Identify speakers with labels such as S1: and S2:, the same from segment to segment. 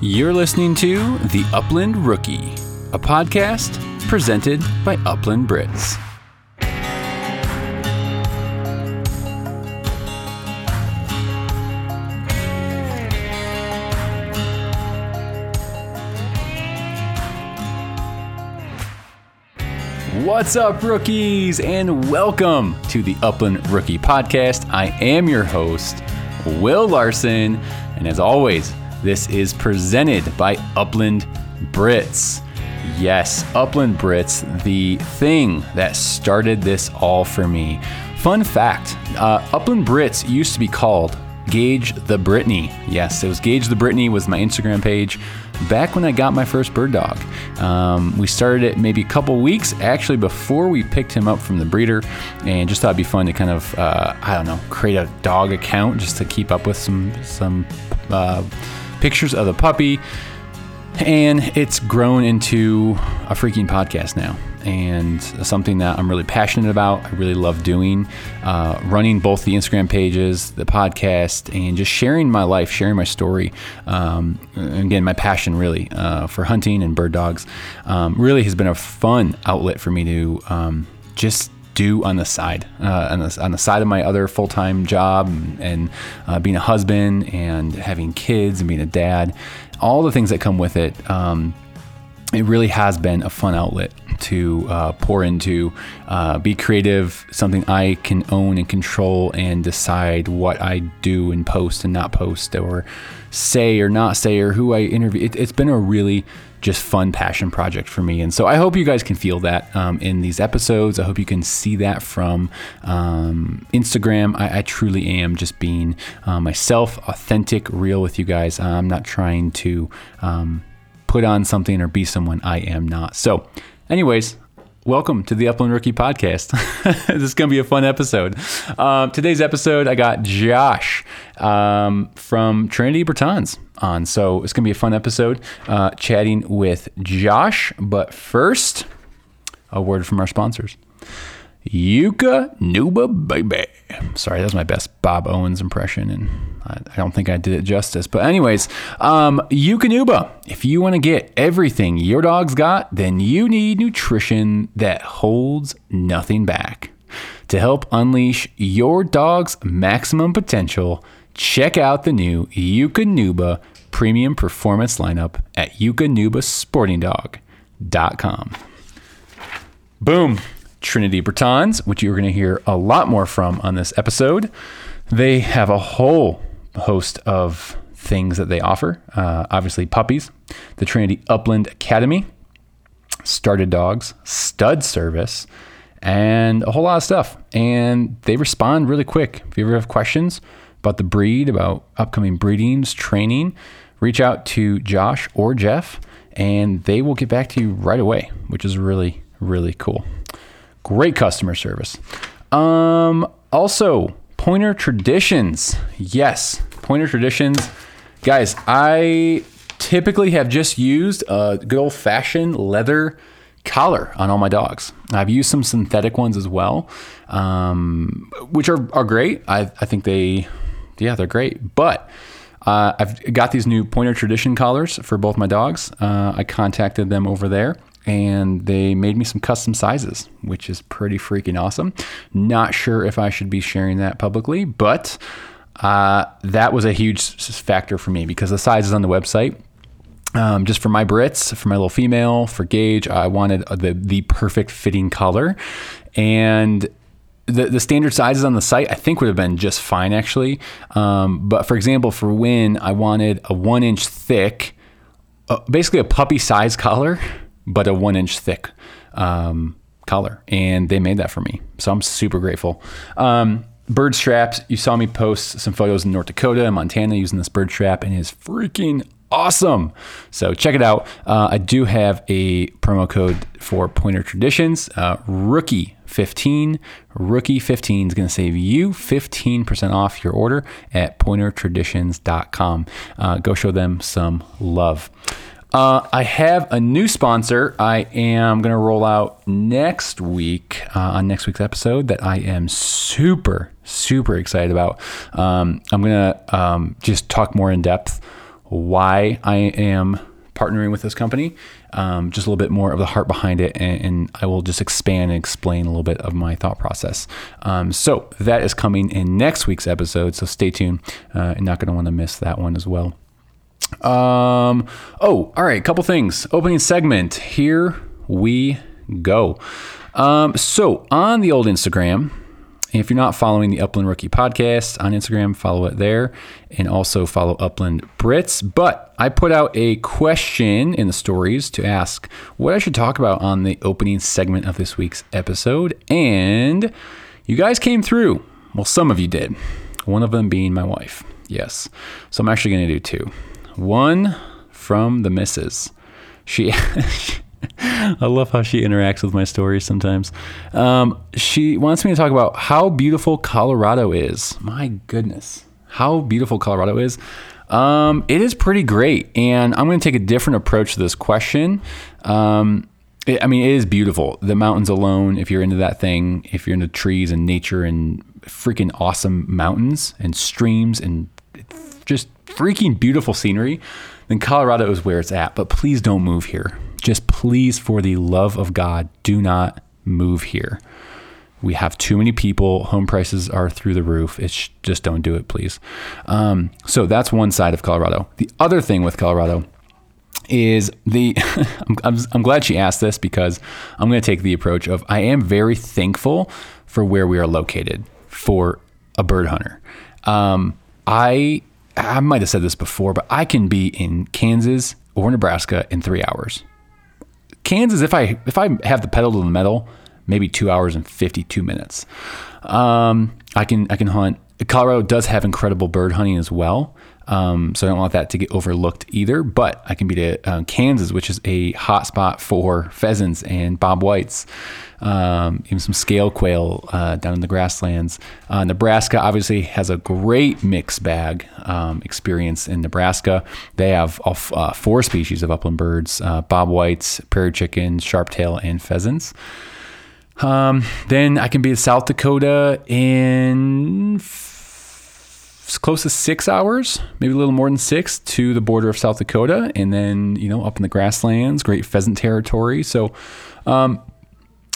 S1: You're listening to The Upland Rookie, a podcast presented by Upland Brits. What's up, rookies, and welcome to the Upland Rookie Podcast. I am your host, Will Larson, and as always, this is presented by Upland Brits. Yes, Upland Brits, the thing that started this all for me. Fun fact uh, Upland Brits used to be called Gauge the Brittany. Yes, it was Gauge the Brittany was my Instagram page back when I got my first bird dog. Um, we started it maybe a couple weeks actually before we picked him up from the breeder, and just thought it'd be fun to kind of uh, I don't know create a dog account just to keep up with some some uh, pictures of the puppy. And it's grown into a freaking podcast now, and something that I'm really passionate about. I really love doing, uh, running both the Instagram pages, the podcast, and just sharing my life, sharing my story. Um, again, my passion really uh, for hunting and bird dogs um, really has been a fun outlet for me to um, just do on the side, uh, on, the, on the side of my other full time job and, uh, being a husband and having kids and being a dad, all the things that come with it. Um, it really has been a fun outlet to uh, pour into, uh, be creative, something I can own and control and decide what I do and post and not post or say or not say or who I interview. It, it's been a really just fun passion project for me. And so I hope you guys can feel that um, in these episodes. I hope you can see that from um, Instagram. I, I, truly am just being uh, myself, authentic, real with you guys. I'm not trying to um, put on something or be someone I am not. So, anyways, welcome to the Upland Rookie Podcast. this is going to be a fun episode. Um, today's episode, I got Josh um, from Trinity Bretons on. So it's going to be a fun episode uh, chatting with Josh. But first, a word from our sponsors. Eukanuba baby. Sorry, that was my best Bob Owens impression, and I, I don't think I did it justice. But anyways, um, Eukanuba. If you want to get everything your dog's got, then you need nutrition that holds nothing back. To help unleash your dog's maximum potential, check out the new Eukanuba premium performance lineup at eukanubasportingdog.com. Boom. Trinity Bretons, which you're going to hear a lot more from on this episode. They have a whole host of things that they offer. Uh, obviously, puppies, the Trinity Upland Academy, started dogs, stud service, and a whole lot of stuff. And they respond really quick. If you ever have questions about the breed, about upcoming breedings, training, reach out to Josh or Jeff, and they will get back to you right away, which is really, really cool. Great customer service. Um, also, Pointer Traditions. Yes, Pointer Traditions. Guys, I typically have just used a good old fashioned leather collar on all my dogs. I've used some synthetic ones as well, um, which are, are great. I, I think they, yeah, they're great. But uh, I've got these new Pointer Tradition collars for both my dogs. Uh, I contacted them over there and they made me some custom sizes, which is pretty freaking awesome. Not sure if I should be sharing that publicly, but uh, that was a huge factor for me because the sizes on the website. Um, just for my Brits, for my little female, for Gage, I wanted the the perfect fitting color, and the, the standard sizes on the site I think would have been just fine actually. Um, but for example, for Win, I wanted a one inch thick, uh, basically a puppy size collar but a one inch thick um, collar. And they made that for me. So I'm super grateful. Um, bird straps, you saw me post some photos in North Dakota and Montana using this bird strap, and it's freaking awesome. So check it out. Uh, I do have a promo code for Pointer Traditions, uh, Rookie 15. Rookie 15 is going to save you 15% off your order at pointertraditions.com. Uh, go show them some love. Uh, I have a new sponsor I am going to roll out next week uh, on next week's episode that I am super, super excited about. Um, I'm going to um, just talk more in depth why I am partnering with this company, um, just a little bit more of the heart behind it, and, and, I will just expand and explain a little bit of my thought process. Um, so that is coming in next week's episode. So stay tuned. Uh, you're not going to want to miss that one as well. Um, oh, all right. A couple things. Opening segment. Here we go. Um, so on the old Instagram, if you're not following the Upland Rookie podcast on Instagram, follow it there and also follow Upland Brits. But I put out a question in the stories to ask what I should talk about on the opening segment of this week's episode. And you guys came through. Well, some of you did. One of them being my wife. Yes. So I'm actually going to do two. One from the missus. She I love how she interacts with my stories sometimes. Um, she wants me to talk about how beautiful Colorado is. My goodness, how beautiful Colorado is. Um, it is pretty great, and I'm going to take a different approach to this question. Um, it, I mean, it is beautiful. The mountains alone, if you're into that thing, if you're into trees and nature and freaking awesome mountains and streams and just freaking beautiful scenery, then Colorado is where it's at. But please don't move here just please, for the love of God, do not move here. We have too many people. Home prices are through the roof. It's just don't do it, please. Um, so that's one side of Colorado. The other thing with Colorado is the I'm, I'm, I'm, glad she asked this because I'm going to take the approach of I am very thankful for where we are located for a bird hunter. Um, I I might have said this before, but I can be in Kansas or Nebraska in three hours. Kansas, if I if I have the pedal to the metal, maybe two hours and fifty two minutes. Um, I can I can hunt. Colorado does have incredible bird hunting as well. Um, so I don't want that to get overlooked either. But I can be to uh, Kansas, which is a hot spot for pheasants and bob whites, um, even some scale quail uh, down in the grasslands. Uh, Nebraska obviously has a great mixed bag um, experience in Nebraska. They have all, uh, four species of upland birds: uh, bob whites, prairie chickens, sharptail, and pheasants. Um, then I can be to South Dakota in close to six hours, maybe a little more than six, to the border of South Dakota, and then you know up in the grasslands, great pheasant territory. So. Um,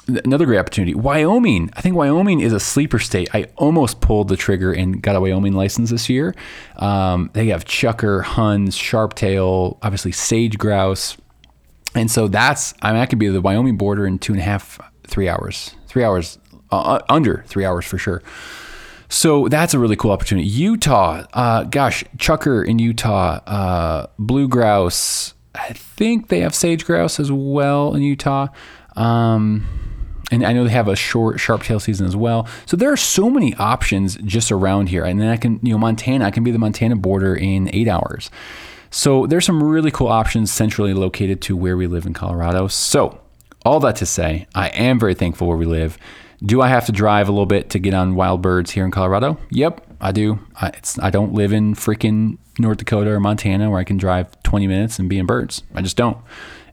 S1: another great opportunity. Wyoming. I think Wyoming is a sleeper state. I almost pulled the trigger and got a Wyoming license this year. Um, they have chukar, huns, sharptail, obviously sage grouse. And so that's, I mean, I could be the Wyoming border in two and a half, three hours, three hours, uh, uh under three hours for sure. So that's a really cool opportunity. Utah, uh, gosh, chukar in Utah, uh, blue grouse. I think they have sage grouse as well in Utah. Um, and I know they have a short sharp tail season as well. So there are so many options just around here. And then I can, you know, Montana, I can be the Montana border in eight hours. So there's some really cool options centrally located to where we live in Colorado. So all that to say, I am very thankful where we live. Do I have to drive a little bit to get on wild birds here in Colorado? Yep, I do. I, I don't live in freaking North Dakota or Montana where I can drive 20 minutes and be in birds. I just don't.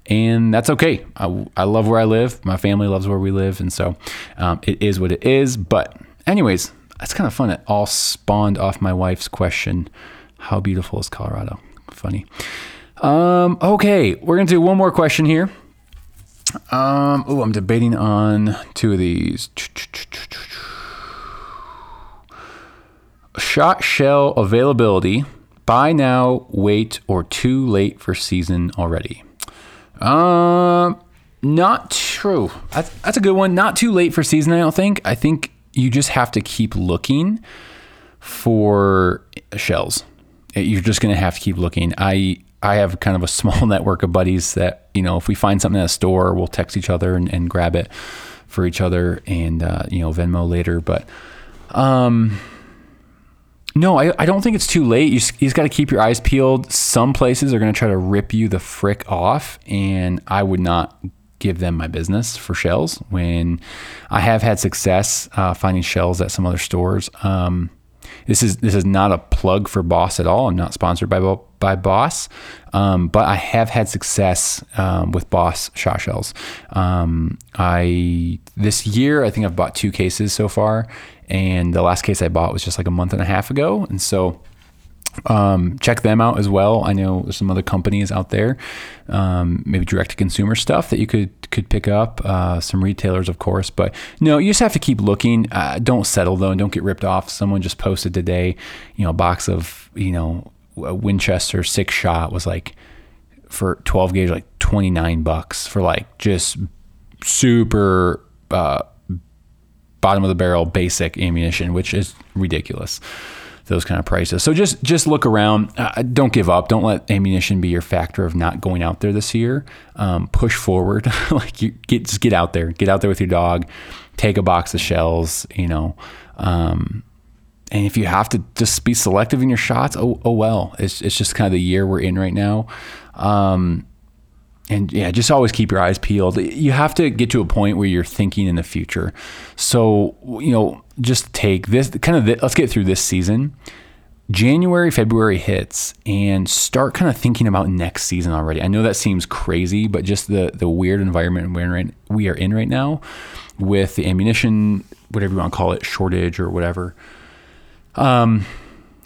S1: And that's okay. I, I love where I live. My family loves where we live. And so um, it is what it is. But, anyways, that's kind of fun. It all spawned off my wife's question How beautiful is Colorado? Funny. Um, okay, we're going to do one more question here. Um, oh, I'm debating on two of these. Shot shell availability. Buy now, wait, or too late for season already. Um, not true. That's, that's a good one. Not too late for season, I don't think. I think you just have to keep looking for shells. You're just going to have to keep looking. I I have kind of a small network of buddies that, you know, if we find something at a store, we'll text each other and, and grab it for each other and, uh, you know, Venmo later. But, um, no, I, I don't think it's too late. You, you just got to keep your eyes peeled. Some places are going to try to rip you the frick off, and I would not give them my business for shells when I have had success uh, finding shells at some other stores. Um, this is this is not a plug for Boss at all. I'm not sponsored by by Boss, um, but I have had success um, with Boss shot shells. Um, I this year I think I've bought two cases so far, and the last case I bought was just like a month and a half ago, and so. Um, check them out as well. I know there's some other companies out there, um, maybe direct to consumer stuff that you could could pick up. Uh, some retailers, of course, but no, you just have to keep looking. Uh, don't settle though, and don't get ripped off. Someone just posted today, you know, a box of you know a Winchester six shot was like for 12 gauge like 29 bucks for like just super uh, bottom of the barrel basic ammunition, which is ridiculous those kind of prices. So just just look around. Uh, don't give up. Don't let ammunition be your factor of not going out there this year. Um, push forward. like you get just get out there. Get out there with your dog. Take a box of shells. You know. Um, and if you have to just be selective in your shots, oh, oh well. It's it's just kind of the year we're in right now. Um, and yeah, just always keep your eyes peeled. You have to get to a point where you're thinking in the future. So, you know, just take this kind of, let's get through this season. January, February hits and start kind of thinking about next season already. I know that seems crazy, but just the, the weird environment we're in right, we are in right now with the ammunition, whatever you want to call it, shortage or whatever. Um,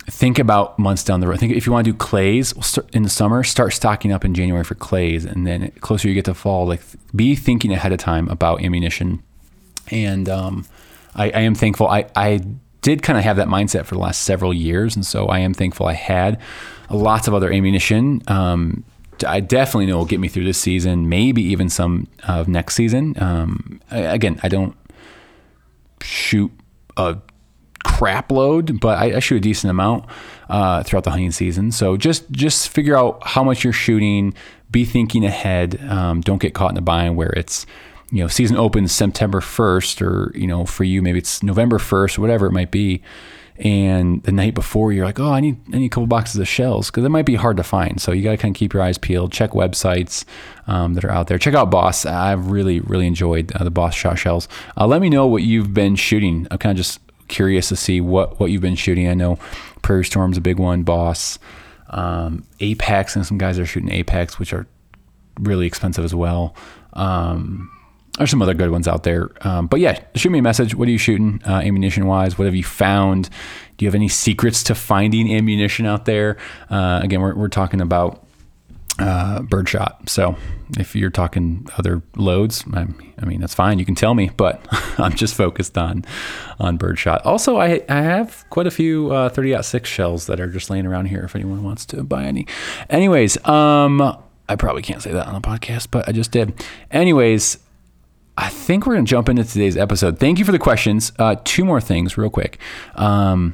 S1: think about months down the road. Think if you want to do clays in the summer, start stocking up in January for clays, and then closer you get to fall, like be thinking ahead of time about ammunition. And um, I, I, am thankful. I, I did kind of have that mindset for the last several years, and so I am thankful I had lots of other ammunition. Um, I definitely know will get me through this season, maybe even some of next season. Um, again, I don't shoot a crap load, but I, I shoot a decent amount uh, throughout the hunting season. So just just figure out how much you're shooting. Be thinking ahead. Um, don't get caught in a bind where it's you know season opens September 1st, or you know for you maybe it's November 1st, or whatever it might be. And the night before, you're like, oh, I need I need a couple boxes of shells because it might be hard to find. So you got to kind of keep your eyes peeled. Check websites um, that are out there. Check out Boss. I've really really enjoyed uh, the Boss shot shells. Uh, let me know what you've been shooting. I'm kind of just curious to see what what you've been shooting. I know Prairie Storm's a big one, Boss, um, Apex, and some guys are shooting Apex, which are really expensive as well. Um, there's some other good ones out there. Um, but yeah, shoot me a message. What are you shooting uh, ammunition wise? What have you found? Do you have any secrets to finding ammunition out there? Uh, again, we're, we're talking about uh, birdshot. So if you're talking other loads, I, I, mean that's fine. You can tell me, but I'm just focused on on birdshot. Also, I I have quite a few uh, 30 six shells that are just laying around here. If anyone wants to buy any. Anyways, um, I probably can't say that on the podcast, but I just did. Anyways. I think we're going to jump into today's episode. Thank you for the questions. Uh, two more things, real quick. Um,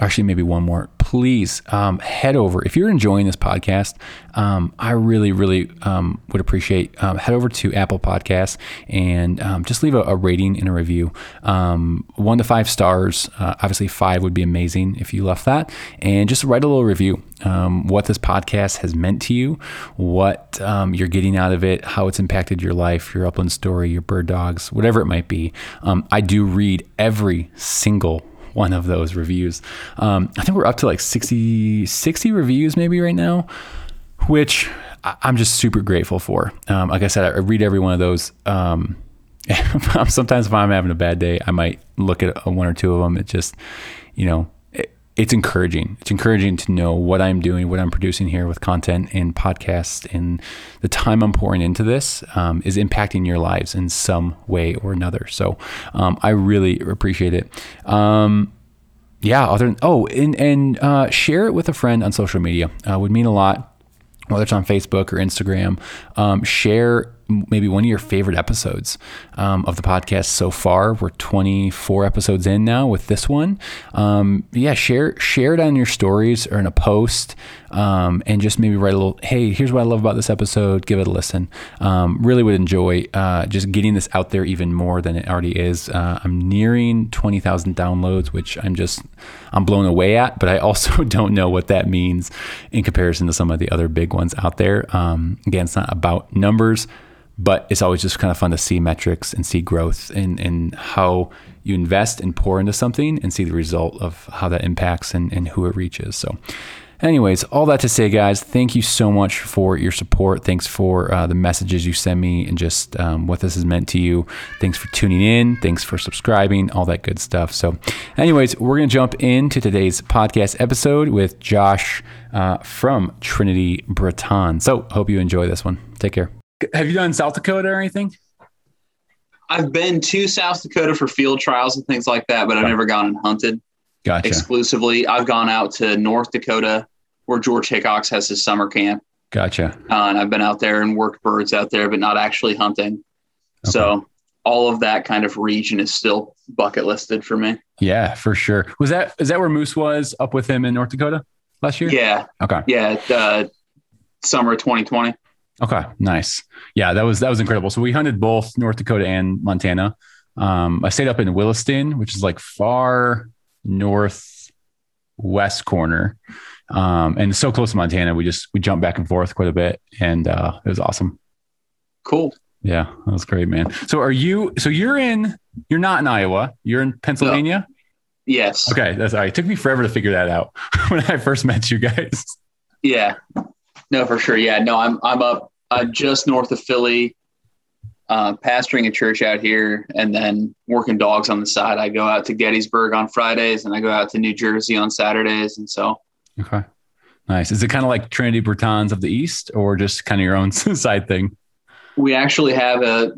S1: actually maybe one more. Please um, head over if you're enjoying this podcast um, i really really um, would appreciate um, head over to apple podcasts and um, just leave a, a, rating and a review. Um, one to five stars uh, obviously five would be amazing if you left that. And just write a little review what this podcast has meant to you what you're getting out of it how it's impacted your life your upland story your bird dogs whatever it might be. I do read every single one of those reviews. Um, I think we're up to like 60, 60 reviews maybe right now, which I'm just super grateful for. Um, like I said, I read every one of those. Um, sometimes if I'm having a bad day, I might look at one or two of them. It just, you know, it's encouraging. It's encouraging to know what I'm doing, what I'm producing here with content and podcasts, and the time I'm pouring into this um, is impacting your lives in some way or another. So um, I really appreciate it. Um, yeah. Other than oh, and and uh, share it with a friend on social media uh, would mean a lot whether it's on Facebook or Instagram, um, share maybe one of your favorite episodes um, of the podcast so far. We're 24 episodes in now with this one. Um, yeah, share share it on your stories or in a post, um, and just maybe write a little. Hey, here's what I love about this episode. Give it a listen. Um, really would enjoy uh, just getting this out there even more than it already is. Uh, I'm nearing 20,000 downloads, which I'm just I'm blown away at. But I also don't know what that means in comparison to some of the other big ones out there. Um, again, it's not about numbers but it's always just kind of fun to see metrics and see growth and, and how you invest and pour into something and see the result of how that impacts and, and who it reaches. So Anyways, all that to say, guys, thank you so much for your support. Thanks for uh, the messages you send me and just um, what this has meant to you. Thanks for tuning in. Thanks for subscribing, all that good stuff. So, anyways, we're going to jump into today's podcast episode with Josh uh, from Trinity Breton. So, hope you enjoy this one. Take care. Have you done South Dakota or anything?
S2: I've been to South Dakota for field trials and things like that, but I've never gone and hunted
S1: Gotcha.
S2: exclusively. I've gone out to North Dakota where George Hickox has his summer camp.
S1: Gotcha.
S2: Uh, and I've been out there and worked birds out there, but not actually hunting.
S1: Okay.
S2: So all of that kind of region is still bucket listed for me.
S1: Yeah, for sure. Was that is that where Moose was up with him in North Dakota last year?
S2: Yeah.
S1: Okay.
S2: Yeah. Uh, summer of 2020.
S1: Okay, nice. Yeah, that was that was incredible. So we hunted both North Dakota and Montana. Um, I stayed up in Williston, which is like far northwest corner, um, and so close to Montana. We just we jumped back and forth quite a bit, and uh, it was awesome.
S2: Cool.
S1: Yeah, that was great, man. So are you? So you're in? You're not in Iowa. You're in Pennsylvania.
S2: Yes.
S1: Okay, that's all right. It took me forever to figure that out when I first met you guys.
S2: Yeah. No, for sure. Yeah. No, I'm I'm up uh, just north of Philly, uh, pastoring a church out here, and then working dogs on the side. I go out to Gettysburg on Fridays, and I go out to New Jersey on Saturdays, and so
S1: Okay, nice. Is it kind of like Trinity Bretons of the East, or just kind of your own side thing?
S2: we actually have a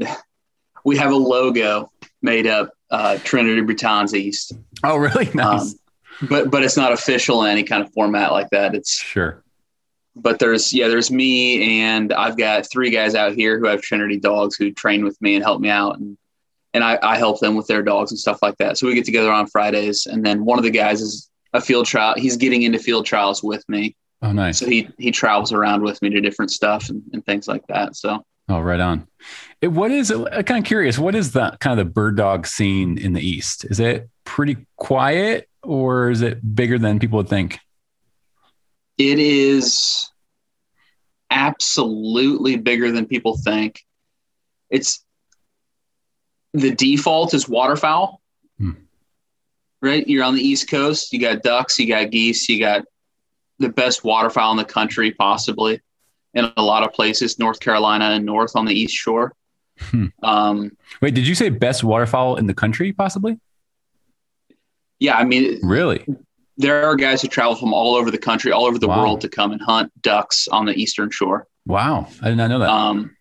S2: we have a logo made up uh, Trinity Bretons East,
S1: Oh, really? Nice.
S2: um, but but it's not official in any kind of format like that. It's
S1: sure.
S2: But there's yeah there's me and i've got three guys out here who have trinity dogs who train with me and help me out and and I, I help them with their dogs and stuff like that so we get together on fridays and then one of the guys is a field trial he's getting into field trials with me
S1: Oh, nice.
S2: so he he travels around with me to different stuff and, and things like that so
S1: Oh, right on. It, what is? I'm kind of curious. What is the kind of the bird dog scene in the East? Is it pretty quiet, or is it bigger than people would think?
S2: It is absolutely bigger than people think it's the default is waterfowl
S1: Hmm.
S2: right you're on the east coast you got ducks you got geese you got the best waterfowl in the country possibly in a lot of places north carolina and north on the east shore
S1: Hmm.
S2: um,
S1: Wait, did you say best waterfowl in the country, possibly?
S2: yeah i mean
S1: Really?
S2: There are guys who travel from all over the country all over the
S1: Wow.
S2: world to come and hunt ducks on the eastern shore
S1: Wow, I did not know that.
S2: Um,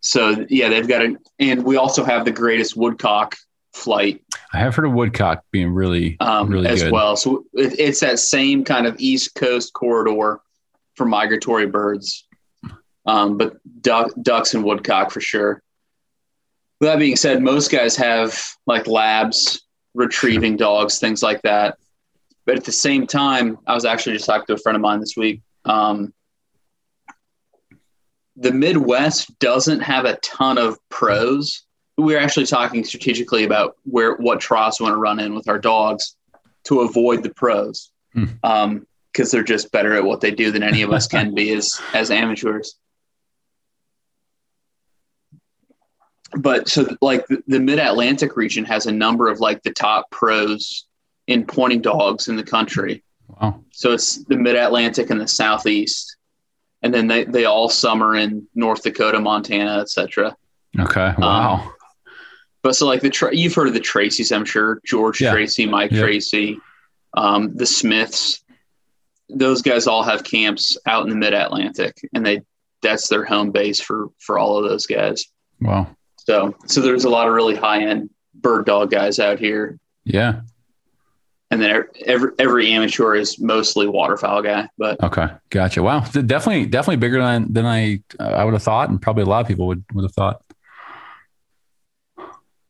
S2: so yeah, they've got it, and we also have the greatest woodcock flight
S1: I have heard of woodcock being really,
S2: um,
S1: really
S2: as
S1: good.
S2: well. So it, it's that same kind of East Coast corridor for migratory birds, um, but duck, ducks and woodcock for sure. With that being said, most guys have like labs, retrieving dogs, things like that. But at the same time, I was actually just talking to a friend of mine this week. Um, the Midwest doesn't have a ton of pros. We're actually talking strategically about where what troughs we want to run in with our dogs to avoid the pros,
S1: Hmm.
S2: um, because they're just better at what they do than any of us can be as as amateurs. But so like the, the Mid Atlantic region has a number of like the top pros in pointing dogs in the country.
S1: Wow.
S2: So it's the Mid Atlantic and the Southeast, and then they, they all summer in North Dakota, Montana, etc.
S1: Okay.
S2: Um,
S1: Wow.
S2: But so like the Tra- you've heard of the Tracys, I'm sure George
S1: Yeah.
S2: Tracy, Mike
S1: Yeah.
S2: Tracy, um, the Smiths. Those guys all have camps out in the Mid Atlantic, and they that's their home base for for all of those guys.
S1: wow.
S2: So so there's a lot of really high end bird dog guys out here,
S1: Yeah.
S2: And then every every amateur is mostly waterfowl guy, but
S1: Okay. Gotcha. Wow. Definitely, definitely bigger than than I I would have thought, and probably a lot of people would would have thought.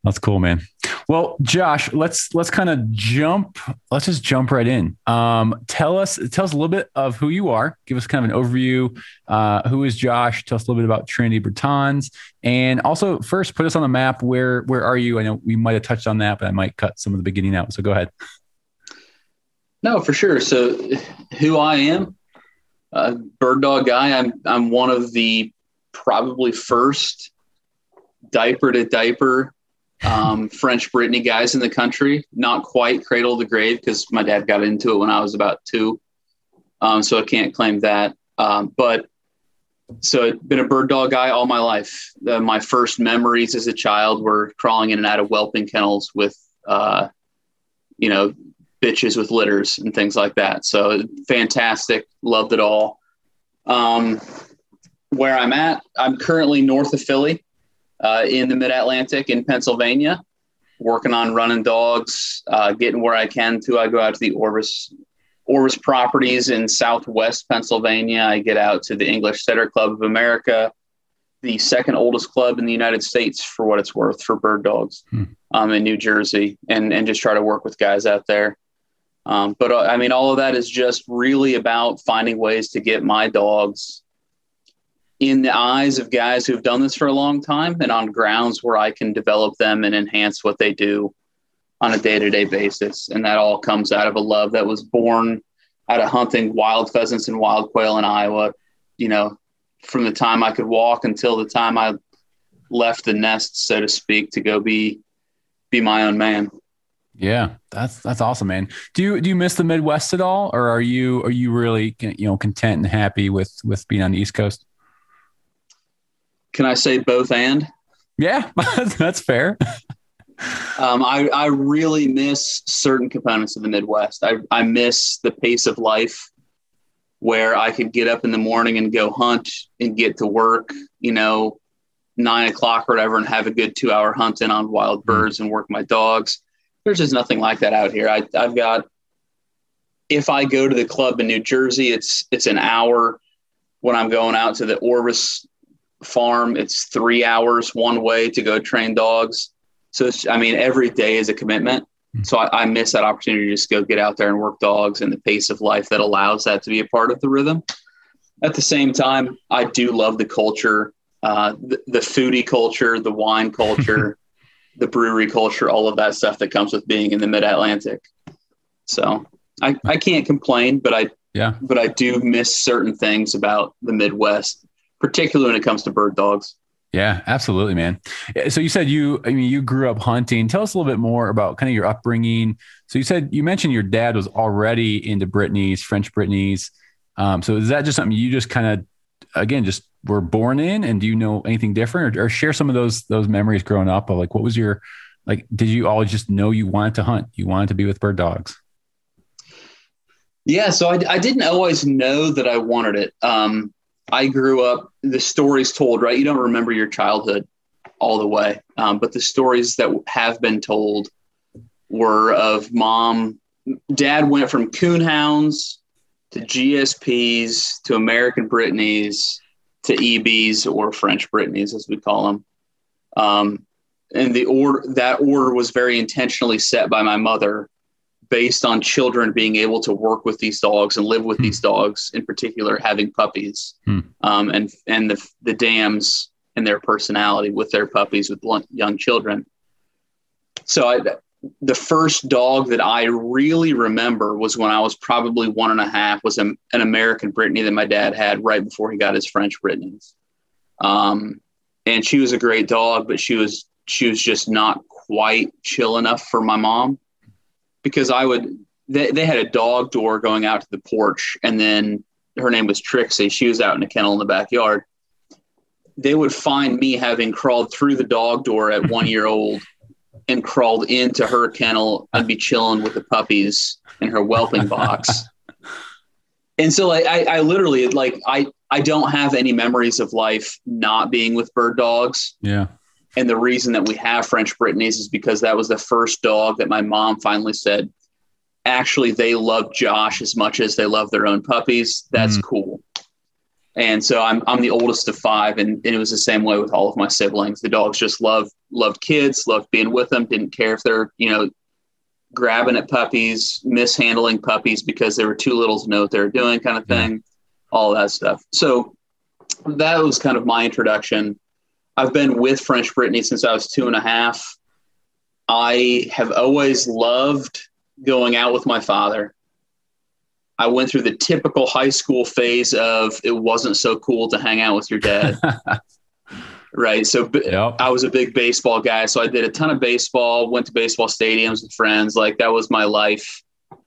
S1: That's cool, man. Well, Josh, let's let's kind of jump. Let's just jump right in. Um, tell us tell us a little bit of who you are. Give us kind of an overview. Uh, who is Josh? Tell us a little bit about Trinity Bretons, and also first put us on the map. Where where are you? I know we might have touched on that, but I might cut some of the beginning out. So go ahead.
S2: No, for sure. So, who I am, uh, bird dog guy. I'm I'm one of the probably first diaper to diaper um, French Brittany guys in the country. Not quite cradle to grave because my dad got into it when I was about two. um, so I can't claim that. Um, but so I've been a bird dog guy all my life. Uh, my first memories as a child were crawling in and out of whelping kennels with, uh, you know, bitches with litters and things like that. So fantastic, loved it all. Um, where I'm at, I'm currently north of Philly, uh, in the Mid Atlantic in Pennsylvania, working on running dogs, uh, getting where I can to. I go out to the Orvis Orvis properties in Southwest Pennsylvania. I get out to the English Setter Club of America, the second oldest club in the United States for what it's worth for bird dogs hmm. um, in New Jersey, and and just try to work with guys out there. Um, but uh, I mean, all of that is just really about finding ways to get my dogs in the eyes of guys who've done this for a long time and on grounds where I can develop them and enhance what they do on a day to day basis. And that all comes out of a love that was born out of hunting wild pheasants and wild quail in Iowa, you know, from the time I could walk until the time I left the nest, so to speak, to go be be my own man.
S1: Yeah, that's that's awesome, man. Do you do you miss the Midwest at all, or are you are you really you know content and happy with with being on the East Coast?
S2: Can I say both and?
S1: Yeah, that's fair.
S2: Um, I, I really miss certain components of the Midwest. I, I miss the pace of life where I could get up in the morning and go hunt and get to work, you know, nine o'clock or whatever, and have a good two hour hunt in on wild hmm. birds and work my dogs. There's just nothing like that out here. I, I've got, if I go to the club in New Jersey, it's it's an hour. When I'm going out to the Orvis farm, it's three hours one way to go train dogs. So I mean, every day is a commitment. Hmm. So I, I, miss that opportunity to just go get out there and work dogs and the pace of life that allows that to be a part of the rhythm. At the same time, I do love the culture, uh, the, the foodie culture, the wine culture, the brewery culture, all of that stuff that comes with being in the mid Atlantic. So I, I can't complain, but I yeah, but I do miss certain things about the Midwest, particularly when it comes to bird dogs.
S1: Yeah, absolutely, man. So you said you, I mean, you grew up hunting. Tell us a little bit more about kind of your upbringing. So you said you mentioned your dad was already into Brittany's, French Brittany's. Um, so is that just something you just kind of, again, just were born in? And do you know anything different, or, or share some of those those memories growing up? Of like, what was your, like, did you all just know you wanted to hunt? You wanted to be with bird dogs?
S2: Yeah, so I, I didn't always know that I wanted it. Um, I grew up, the stories told, right? You don't remember your childhood all the way, um, but the stories that have been told were of mom. Dad went from coonhounds to GSPs to American Brittany's to EBs or French Brittany's, as we call them. Um, and the order that order was very intentionally set by my mother based on children being able to work with these dogs and live with hmm. these dogs, in particular, having puppies, hmm. um, and and the the dams and their personality with their puppies with young children. So I, the first dog that I really remember was when I was probably one and a half. Was an, an American Brittany that my dad had right before he got his French Brittany's. Um, and she was a great dog, but she was she was just not quite chill enough for my mom because I would they, they had a dog door going out to the porch and then her name was Trixie. She was out in a kennel in the backyard. They would find me having crawled through the dog door at one year old and crawled into her kennel and be chilling with the puppies in her whelping box. and so like I, I literally like I I don't have any memories of life not being with bird dogs.
S1: Yeah.
S2: And the reason that we have French Brittany's is because that was the first dog that my mom finally said, actually, they love Josh as much as they love their own puppies. That's mm. cool. And so I'm, I'm the oldest of five, and, and it was the same way with all of my siblings. The dogs just loved loved kids, loved being with them, didn't care if they're you know grabbing at puppies, mishandling puppies because they were too little to know what they were doing, kind of thing, all that stuff. So that was kind of my introduction I've been with French Brittany since I was two and a half. I have always loved going out with my father. I went through the typical high school phase of it wasn't so cool to hang out with your dad. right. So yep. I was a big baseball guy. So I did a ton of baseball, went to baseball stadiums with friends. Like that was my life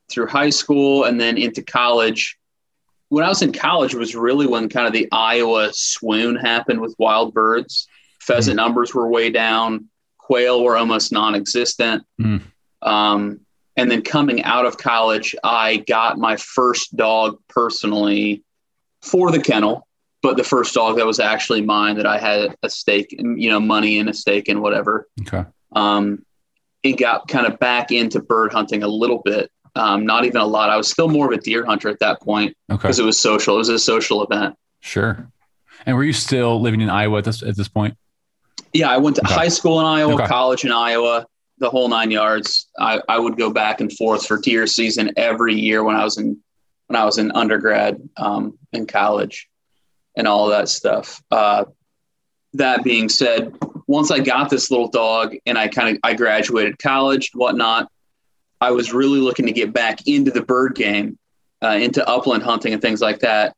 S2: through high school and then into college. when I was in college was really when kind of the Iowa swoon happened with wild birds. Pheasant mm. numbers were way down. Quail were almost non-existent. Mm. Um, and then coming out of college, I got my first dog personally for the kennel, but the first dog that was actually mine that I had a stake, in, you know, money and a stake in whatever.
S1: Okay.
S2: Um, it got kind of back into bird hunting a little bit. Um, not even a lot. I was still more of a deer hunter at that point because okay. it was social. It was a social event.
S1: Sure. And were you still living in Iowa at this at this point?
S2: Yeah, I went to okay. high school in Iowa, okay. college in Iowa, the whole nine yards. I, I would go back and forth for deer season every year when I was in when I was in undergrad um, in college and all that stuff. Uh, that being said, once I got this little dog and I kind of I graduated college, whatnot, I was really looking to get back into the bird game, uh, into upland hunting and things like that.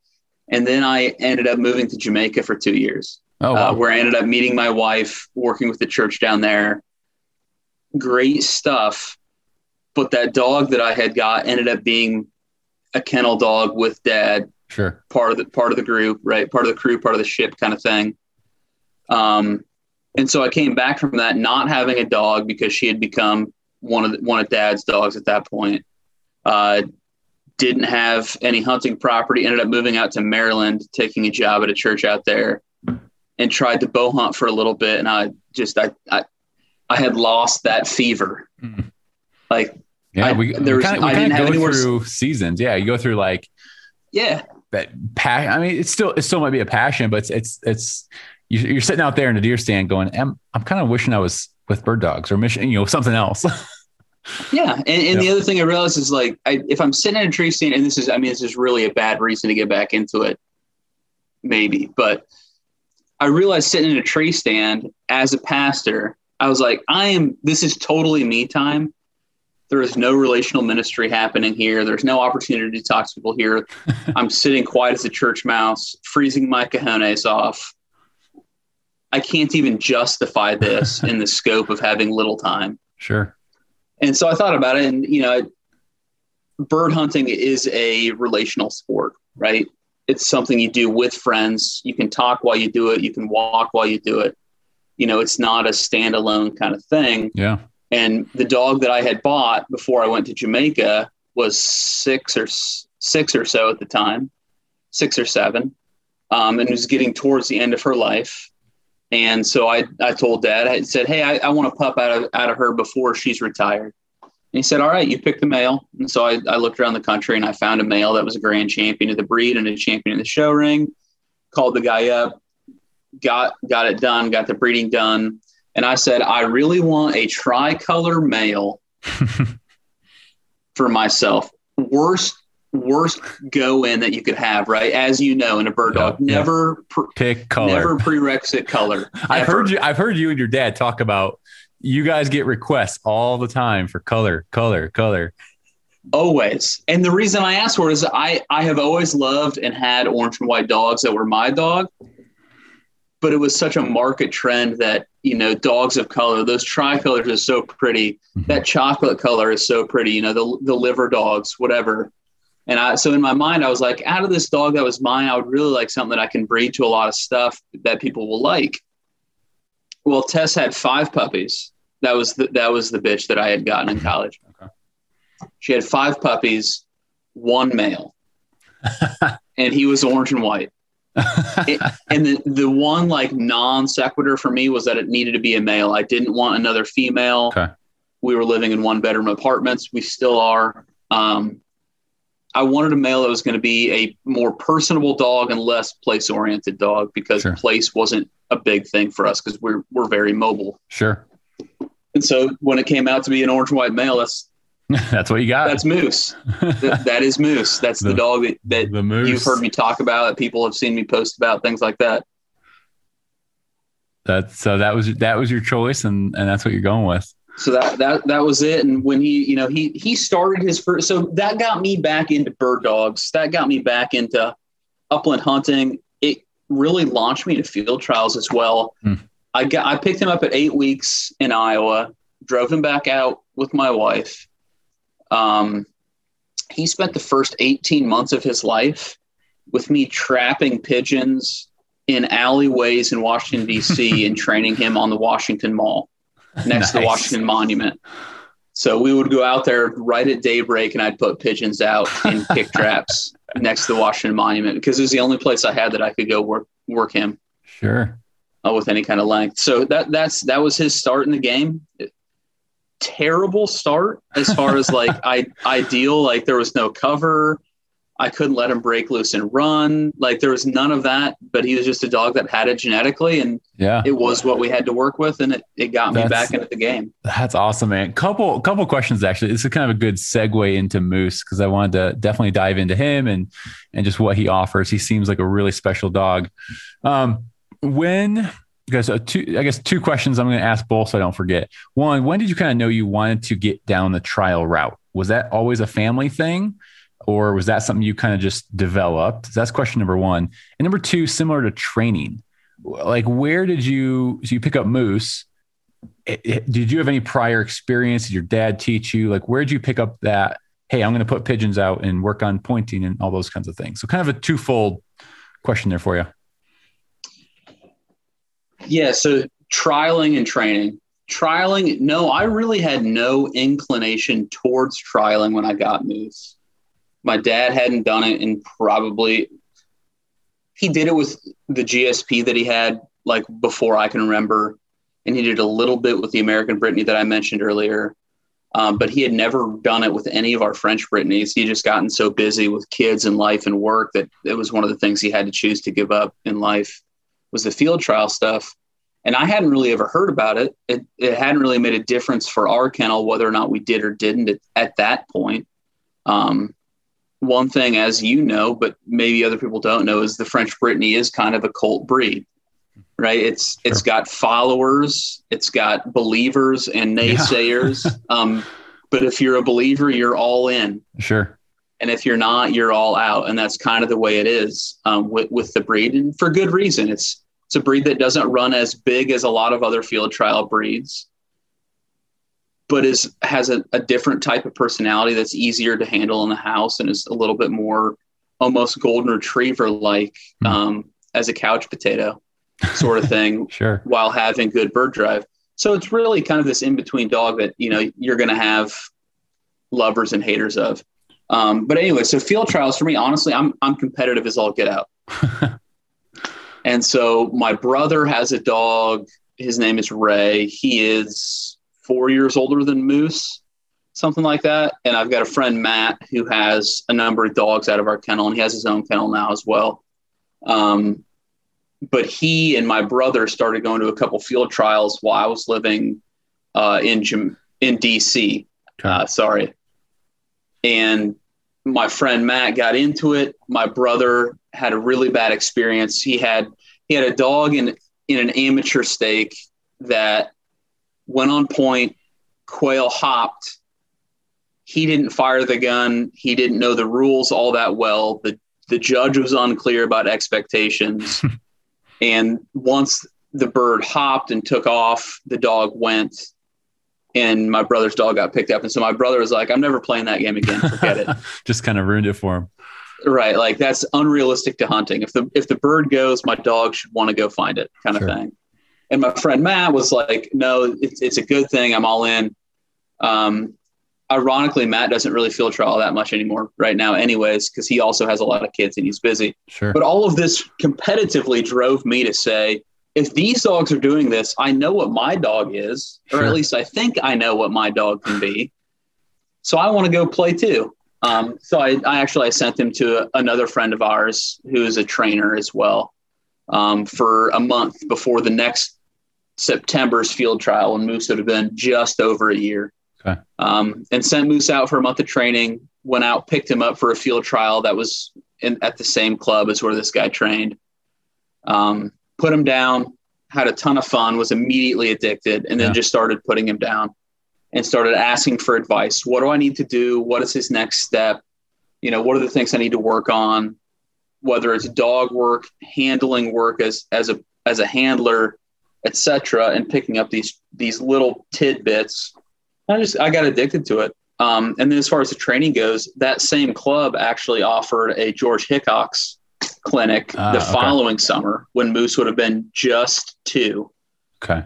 S2: And then I ended up moving to Jamaica for two years, oh, wow. uh, where I ended up meeting my wife, working with the church down there. Great stuff. But that dog that I had got ended up being a kennel dog with dad.
S1: Sure.
S2: Part of the part of the group, right? Part of the crew, part of the ship, kind of thing. Um, and so I came back from that not having a dog because she had become one of the, one of dad's dogs at that point. Uh, didn't have any hunting property. Ended up moving out to Maryland, taking a job at a church out there, and tried to bow hunt for a little bit. And I just I I, I had lost that fever. Mm. Like
S1: yeah, we, there was, we kind of I didn't go through seasons. Yeah, you go through like
S2: yeah
S1: that passion. I mean, it's still it still might be a passion, but it's it's it's you're sitting out there in a deer stand going, I'm, I'm kind of wishing I was with bird dogs or mission, you know, something else.
S2: yeah. And, and the other thing I realized is like, I, if I'm sitting in a tree stand, and this is, I mean, this is really a bad reason to get back into it, maybe, but I realized sitting in a tree stand as a pastor, I was like, I am, this is totally me time. There is no relational ministry happening here. There's no opportunity to talk to people here. I'm sitting quiet as a church mouse, freezing my cojones off I can't even justify this in the scope of having little time.
S1: Sure.
S2: And so I thought about it, and you know, bird hunting is a relational sport, right? It's something you do with friends. You can talk while you do it. You can walk while you do it. You know, it's not a standalone kind of thing.
S1: Yeah.
S2: And the dog that I had bought before I went to Jamaica was six or six or so at the time, six or seven, um, and was getting towards the end of her life. And so I, I told dad, I said, Hey, I, I want a pup out of, out of her before she's retired. And he said, all right, you pick the male. And so I, I looked around the country and I found a male that was a grand champion of the breed and a champion of the show ring, called the guy up, got, got it done, got the breeding done. And I said, I really want a tricolor male for myself. Worst worst go in that you could have, right? As you know, in a bird dog, yeah, never
S1: yeah. Pre- pick color,
S2: never prerequisite color.
S1: I've heard you. I've heard you and your dad talk about. You guys get requests all the time for color, color, color.
S2: Always, and the reason I asked for it is I I have always loved and had orange and white dogs that were my dog, but it was such a market trend that you know dogs of color, those tricolors are so pretty. Mm-hmm. That chocolate color is so pretty. You know the the liver dogs, whatever and I, so in my mind, I was like, out of this dog that was mine, I would really like something that I can breed to a lot of stuff that people will like. Well, Tess had five puppies. That was the, that was the bitch that I had gotten in college. Okay. She had five puppies, one male, and he was orange and white. It, and the, the one like non sequitur for me was that it needed to be a male. I didn't want another female.
S1: Okay.
S2: We were living in one bedroom apartments. We still are. Um, I wanted a male that was going to be a more personable dog and less place oriented dog because sure. place wasn't a big thing for us because we're we're very mobile.
S1: Sure.
S2: And so when it came out to be an orange and white male, that's
S1: that's what you got.
S2: That's Moose. that, that is Moose. That's the, the dog that, that you've heard me talk about, that people have seen me post about, things like that.
S1: That so that was that was your choice, and and that's what you're going with
S2: so that that that was it and when he you know he he started his first so that got me back into bird dogs that got me back into upland hunting it really launched me to field trials as well hmm. i got i picked him up at eight weeks in iowa drove him back out with my wife um, he spent the first 18 months of his life with me trapping pigeons in alleyways in Washington D.C. and training him on the Washington Mall next nice. to the Washington Monument. So we would go out there right at daybreak, and I'd put pigeons out in pick traps next to the Washington Monument because it was the only place I had that I could go work work him.
S1: Sure.
S2: Uh, with any kind of length. So that that's that was his start in the game. Terrible start as far as like I ideal. Like there was no cover. I couldn't let him break loose and run. Like there was none of that, but he was just a dog that had it genetically and yeah, it was what we had to work with and it, it got me that's, back into the game.
S1: That's awesome, man. Couple couple questions actually. This is kind of a good segue into Moose because I wanted to definitely dive into him and and just what he offers. He seems like a really special dog. Um when guys, so two, I guess two questions I'm going to ask both so I don't forget. One, when did you kind of know you wanted to get down the trial route? Was that always a family thing? or was that something you kind of just developed? That's question number one. And number two, similar to training, like where did you so you pick up moose? Did you have any prior experience? Did your dad teach you? Like where did you pick up that? Hey, I'm going to put pigeons out and work on pointing and all those kinds of things. So kind of a twofold question there for you.
S2: Yeah. So trialing and training. Trialing, no, I really had no inclination towards trialing when I got moose. My dad hadn't done it in probably he did it with the GSP that he had like before I can remember, and he did a little bit with the American Brittany that I mentioned earlier. Um, but he had never done it with any of our French Brittany's. He just gotten so busy with kids and life and work that it was one of the things he had to choose to give up in life was the field trial stuff. And I hadn't really ever heard about it. It, it hadn't really made a difference for our kennel whether or not we did or didn't at, at that point. Um, one thing, as you know, but maybe other people don't know, is the French Brittany is kind of a cult breed, right? It's sure. it's got followers, it's got believers and naysayers. Yeah. um, but if you're a believer, you're all in.
S1: Sure.
S2: And if you're not, you're all out, and that's kind of the way it is um, with with the breed, and for good reason. It's it's a breed that doesn't run as big as a lot of other field trial breeds but is has a, a different type of personality that's easier to handle in the house and is a little bit more almost golden retriever like mm. um, as a couch potato sort of thing
S1: sure.
S2: while having good bird drive. So it's really kind of this in between dog that you know you're going to have lovers and haters of. Um, but anyway so field trials for me honestly i'm, I'm competitive as all get out and so my brother has a dog his name is ray he is four years older than Moose, something like that. And I've got a friend, Matt, who has a number of dogs out of our kennel, and he has his own kennel now as well. Um, but he and my brother started going to a couple field trials while I was living uh, in in DC. Uh, sorry, and my friend Matt got into it. My brother had a really bad experience. He had he had a dog in in an amateur stake that went on point. Quail hopped. He didn't fire the gun. He didn't know the rules all that well. The the judge was unclear about expectations. and once the bird hopped and took off, the dog went and my brother's dog got picked up. And so my brother was like, I'm never playing that game again. Forget it.
S1: Just kind of ruined it for him.
S2: Right. Like that's unrealistic to hunting. If the if the bird goes, my dog should want to go find it, kind sure. of thing. And my friend Matt was like, no, it's, it's a good thing. I'm all in. Um, ironically, Matt doesn't really field trial that much anymore right now, anyways, because he also has a lot of kids and he's busy.
S1: Sure.
S2: But all of this competitively drove me to say, if these dogs are doing this, I know what my dog is, or sure. at least I think I know what my dog can be. So I want to go play too. Um, so I, I, actually I sent him to another friend of ours who is a trainer as well um, for a month before the next September's field trial, and Moose would have been just over a year. Okay. Um, and sent Moose out for a month of training. Went out, picked him up for a field trial that was in, at the same club as where this guy trained. Um, put him down, had a ton of fun, was immediately addicted, and then yeah. just started putting him down and started asking for advice. What do I need to do? What is his next step? You know, what are the things I need to work on? Whether it's dog work, handling work as as a as a handler, etc., and picking up these these little tidbits. I just I got addicted to it. Um, and then as far as the training goes, that same club actually offered a George Hickox clinic
S1: Ah,
S2: the
S1: okay.
S2: following summer when Moose would have been just two.
S1: Okay.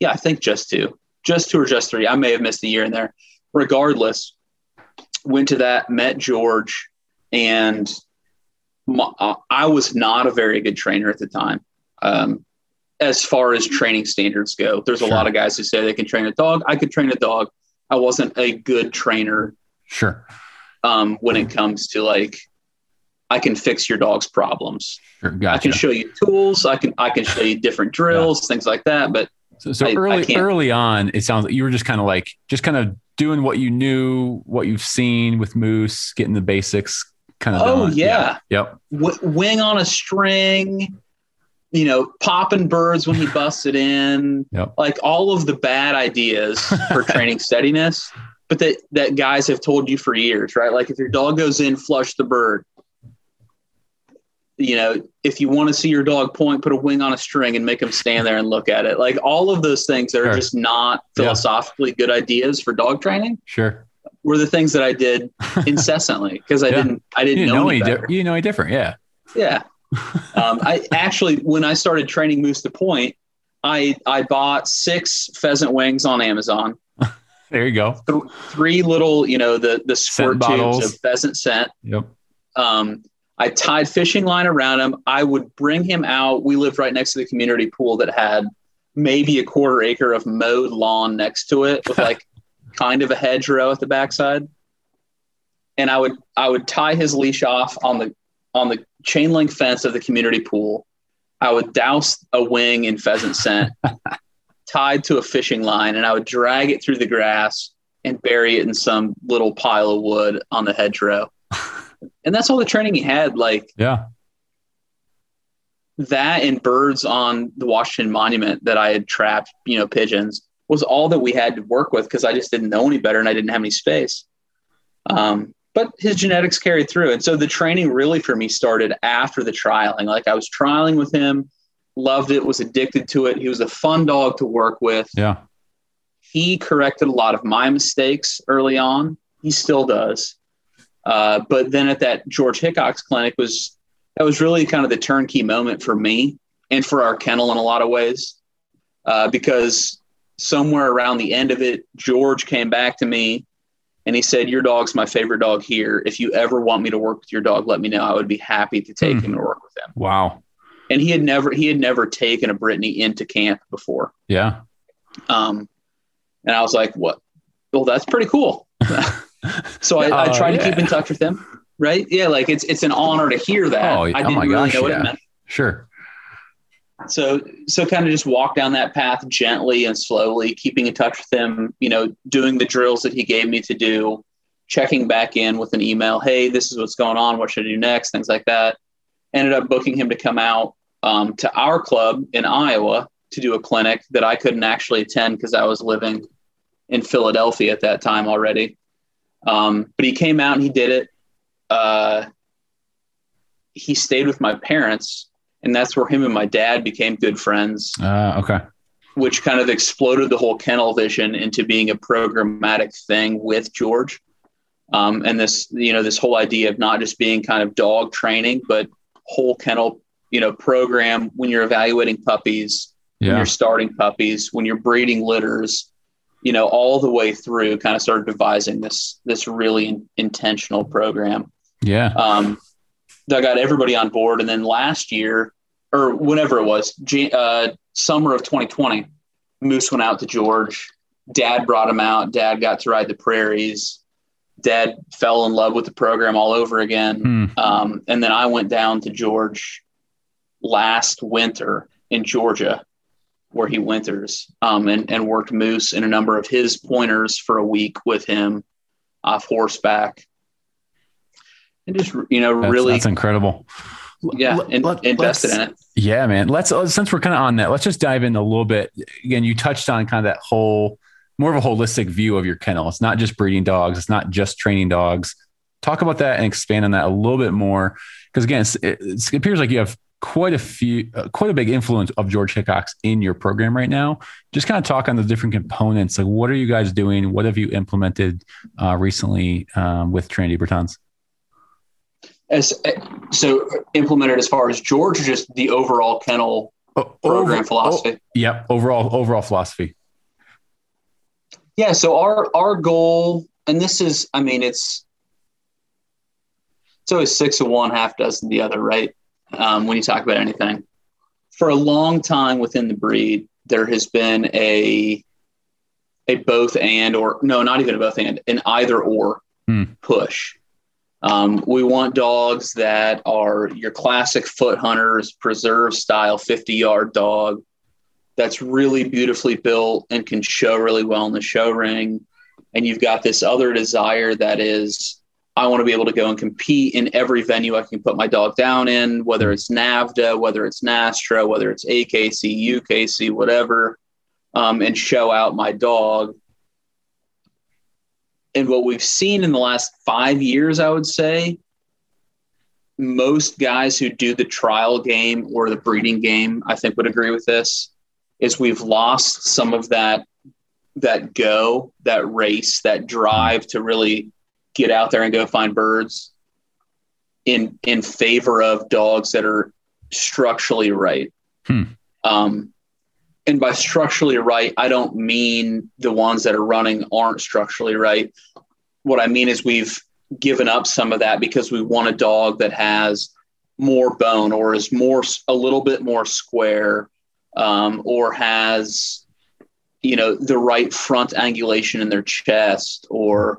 S2: Yeah, I think just two, just two or just three. I may have missed a year in there. Regardless, went to that, met George, and my, uh, I was not a very good trainer at the time. Um, as far as training standards go, there's a
S1: Sure.
S2: lot of guys who say they can train a dog. I could train a dog. I wasn't a good trainer
S1: Sure.
S2: um, when it comes to like, I can fix your dog's problems.
S1: Sure.
S2: I can show you tools. I can I can show you different drills, things like that. But
S1: So, so
S2: I- I
S1: early
S2: can't-
S1: early on, it sounds like you were just kind of like just kind of doing what you knew, what you've seen with Moose, getting the basics kind of.
S2: Oh,
S1: done.
S2: yeah.
S1: Yep.
S2: w- wing on a string, you know, popping birds when he busted in,
S1: Yep.
S2: like all of the bad ideas for training steadiness, but that that guys have told you for years, right? Like if your dog goes in, flush the bird. You know, if you want to see your dog point, put a wing on a string and make him stand there and look at it. Like all of those things that are
S1: Sure.
S2: just not
S1: Yeah.
S2: philosophically good ideas for dog training.
S1: Sure.
S2: Were the things that I did incessantly because I
S1: Yeah.
S2: didn't I didn't
S1: didn't
S2: know,
S1: know
S2: any
S1: any. Di- you know any different. Yeah.
S2: Yeah. um, I actually, when I started training moose to point, I I bought six pheasant wings on Amazon,
S1: There you go.
S2: th- three little, you know, the the squirt tubes of pheasant scent.
S1: Yep.
S2: Um, I tied fishing line around him. I would bring him out. We lived right next to the community pool that had maybe a quarter acre of mowed lawn next to it with like kind of a hedgerow at the backside. And I would I would tie his leash off on the on the chain link fence of the community pool. I would douse a wing in pheasant scent tied to a fishing line and I would drag it through the grass and bury it in some little pile of wood on the hedgerow. and that's all the training he had. Like
S1: Yeah.
S2: that and birds on the Washington Monument that I had trapped, you know, pigeons was all that we had to work with because I just didn't know any better and I didn't have any space. Um, but his genetics carried through. And so the training really for me started after the trialing. Like I was trialing with him, loved it, was addicted to it. He was a fun dog to work with.
S1: Yeah.
S2: He corrected a lot of my mistakes early on. He still does. Uh, but then at that George Hickox clinic was that was really kind of the turnkey moment for me and for our kennel in a lot of ways, uh, because somewhere around the end of it, George came back to me and he said, "Your dog's my favorite dog here. If you ever want me to work with your dog, let me know. I would be happy to take
S1: Hmm.
S2: him and work with him."
S1: Wow.
S2: And he had never he had never taken a Brittany into camp before.
S1: Yeah.
S2: Um, and I was like, what? Well, that's pretty cool. so I, I
S1: Oh,
S2: tried to keep in touch with him. Right. Yeah. Like it's, it's an honor to hear that.
S1: Oh,
S2: I
S1: oh
S2: didn't
S1: my
S2: really
S1: gosh,
S2: know what
S1: yeah.
S2: it meant.
S1: Sure.
S2: So, so kind of just walk down that path gently and slowly, keeping in touch with him, you know, doing the drills that he gave me to do, checking back in with an email. Hey, this is what's going on. What should I do next? Things like that. Ended up booking him to come out um, to our club in Iowa to do a clinic that I couldn't actually attend because I was living in Philadelphia at that time already. Um, but he came out and he did it. Uh, he stayed with my parents, and that's where him and my dad became good friends,
S1: Uh, okay.
S2: which kind of exploded the whole kennel vision into being a programmatic thing with George. Um, and this, you know, this whole idea of not just being kind of dog training, but whole kennel, you know, program when you're evaluating puppies, when you're starting puppies, when you're breeding litters, you know, all the way through, kind of started devising this this really in, intentional program.
S1: Yeah.
S2: Um, that got everybody on board, and then last year, or whenever it was, uh, summer of 2020, Moose went out to George. Dad brought him out. Dad got to ride the prairies. Dad fell in love with the program all over again.
S1: Hmm.
S2: Um, and then I went down to George last winter in Georgia, where he winters, um, and, and worked moose and a number of his pointers for a week with him off horseback. And just, you know,
S1: That's,
S2: really,
S1: that's incredible.
S2: yeah,
S1: Let-
S2: in,
S1: let-
S2: invested in it.
S1: Yeah, man. Let's uh, since we're kind of on that, let's just dive in a little bit. Again, you touched on kind of that whole more of a holistic view of your kennel. It's not just breeding dogs. It's not just training dogs. Talk about that and expand on that a little bit more, because again, it's, it's, it appears like you have quite a few, uh, quite a big influence of George Hickox in your program right now. Just kind of talk on the different components. Like, what are you guys doing? What have you implemented uh, recently um, with Trinity Bretons?
S2: As so implemented as far as George, or just the overall kennel program
S1: over-
S2: philosophy.
S1: oh, yep. Overall, overall philosophy.
S2: Yeah. So our our goal, and this is, I mean, it's it's always six of one, half dozen the other, right? Um, when you talk about anything, for a long time within the breed, there has been a a both and or no, not even a both and, an either or
S1: Hmm.
S2: push. Um, we want dogs that are your classic foot hunters, preserve style, 50 yard dog that's really beautifully built and can show really well in the show ring. And you've got this other desire that is, I want to be able to go and compete in every venue I can put my dog down in, whether it's NAVHDA, whether it's NSTRA, whether it's AKC, UKC, whatever, um, and show out my dog. And what we've seen in the last five years, I would say, most guys who do the trial game or the breeding game, I think would agree with this, is we've lost some of that that go, that race, that drive to really get out there and go find birds in in favor of dogs that are structurally right.
S1: Hmm.
S2: Um, and by structurally right, I don't mean the ones that are running aren't structurally right. What I mean is we've given up some of that because we want a dog that has more bone or is more a little bit more square um, or has you know the right front angulation in their chest or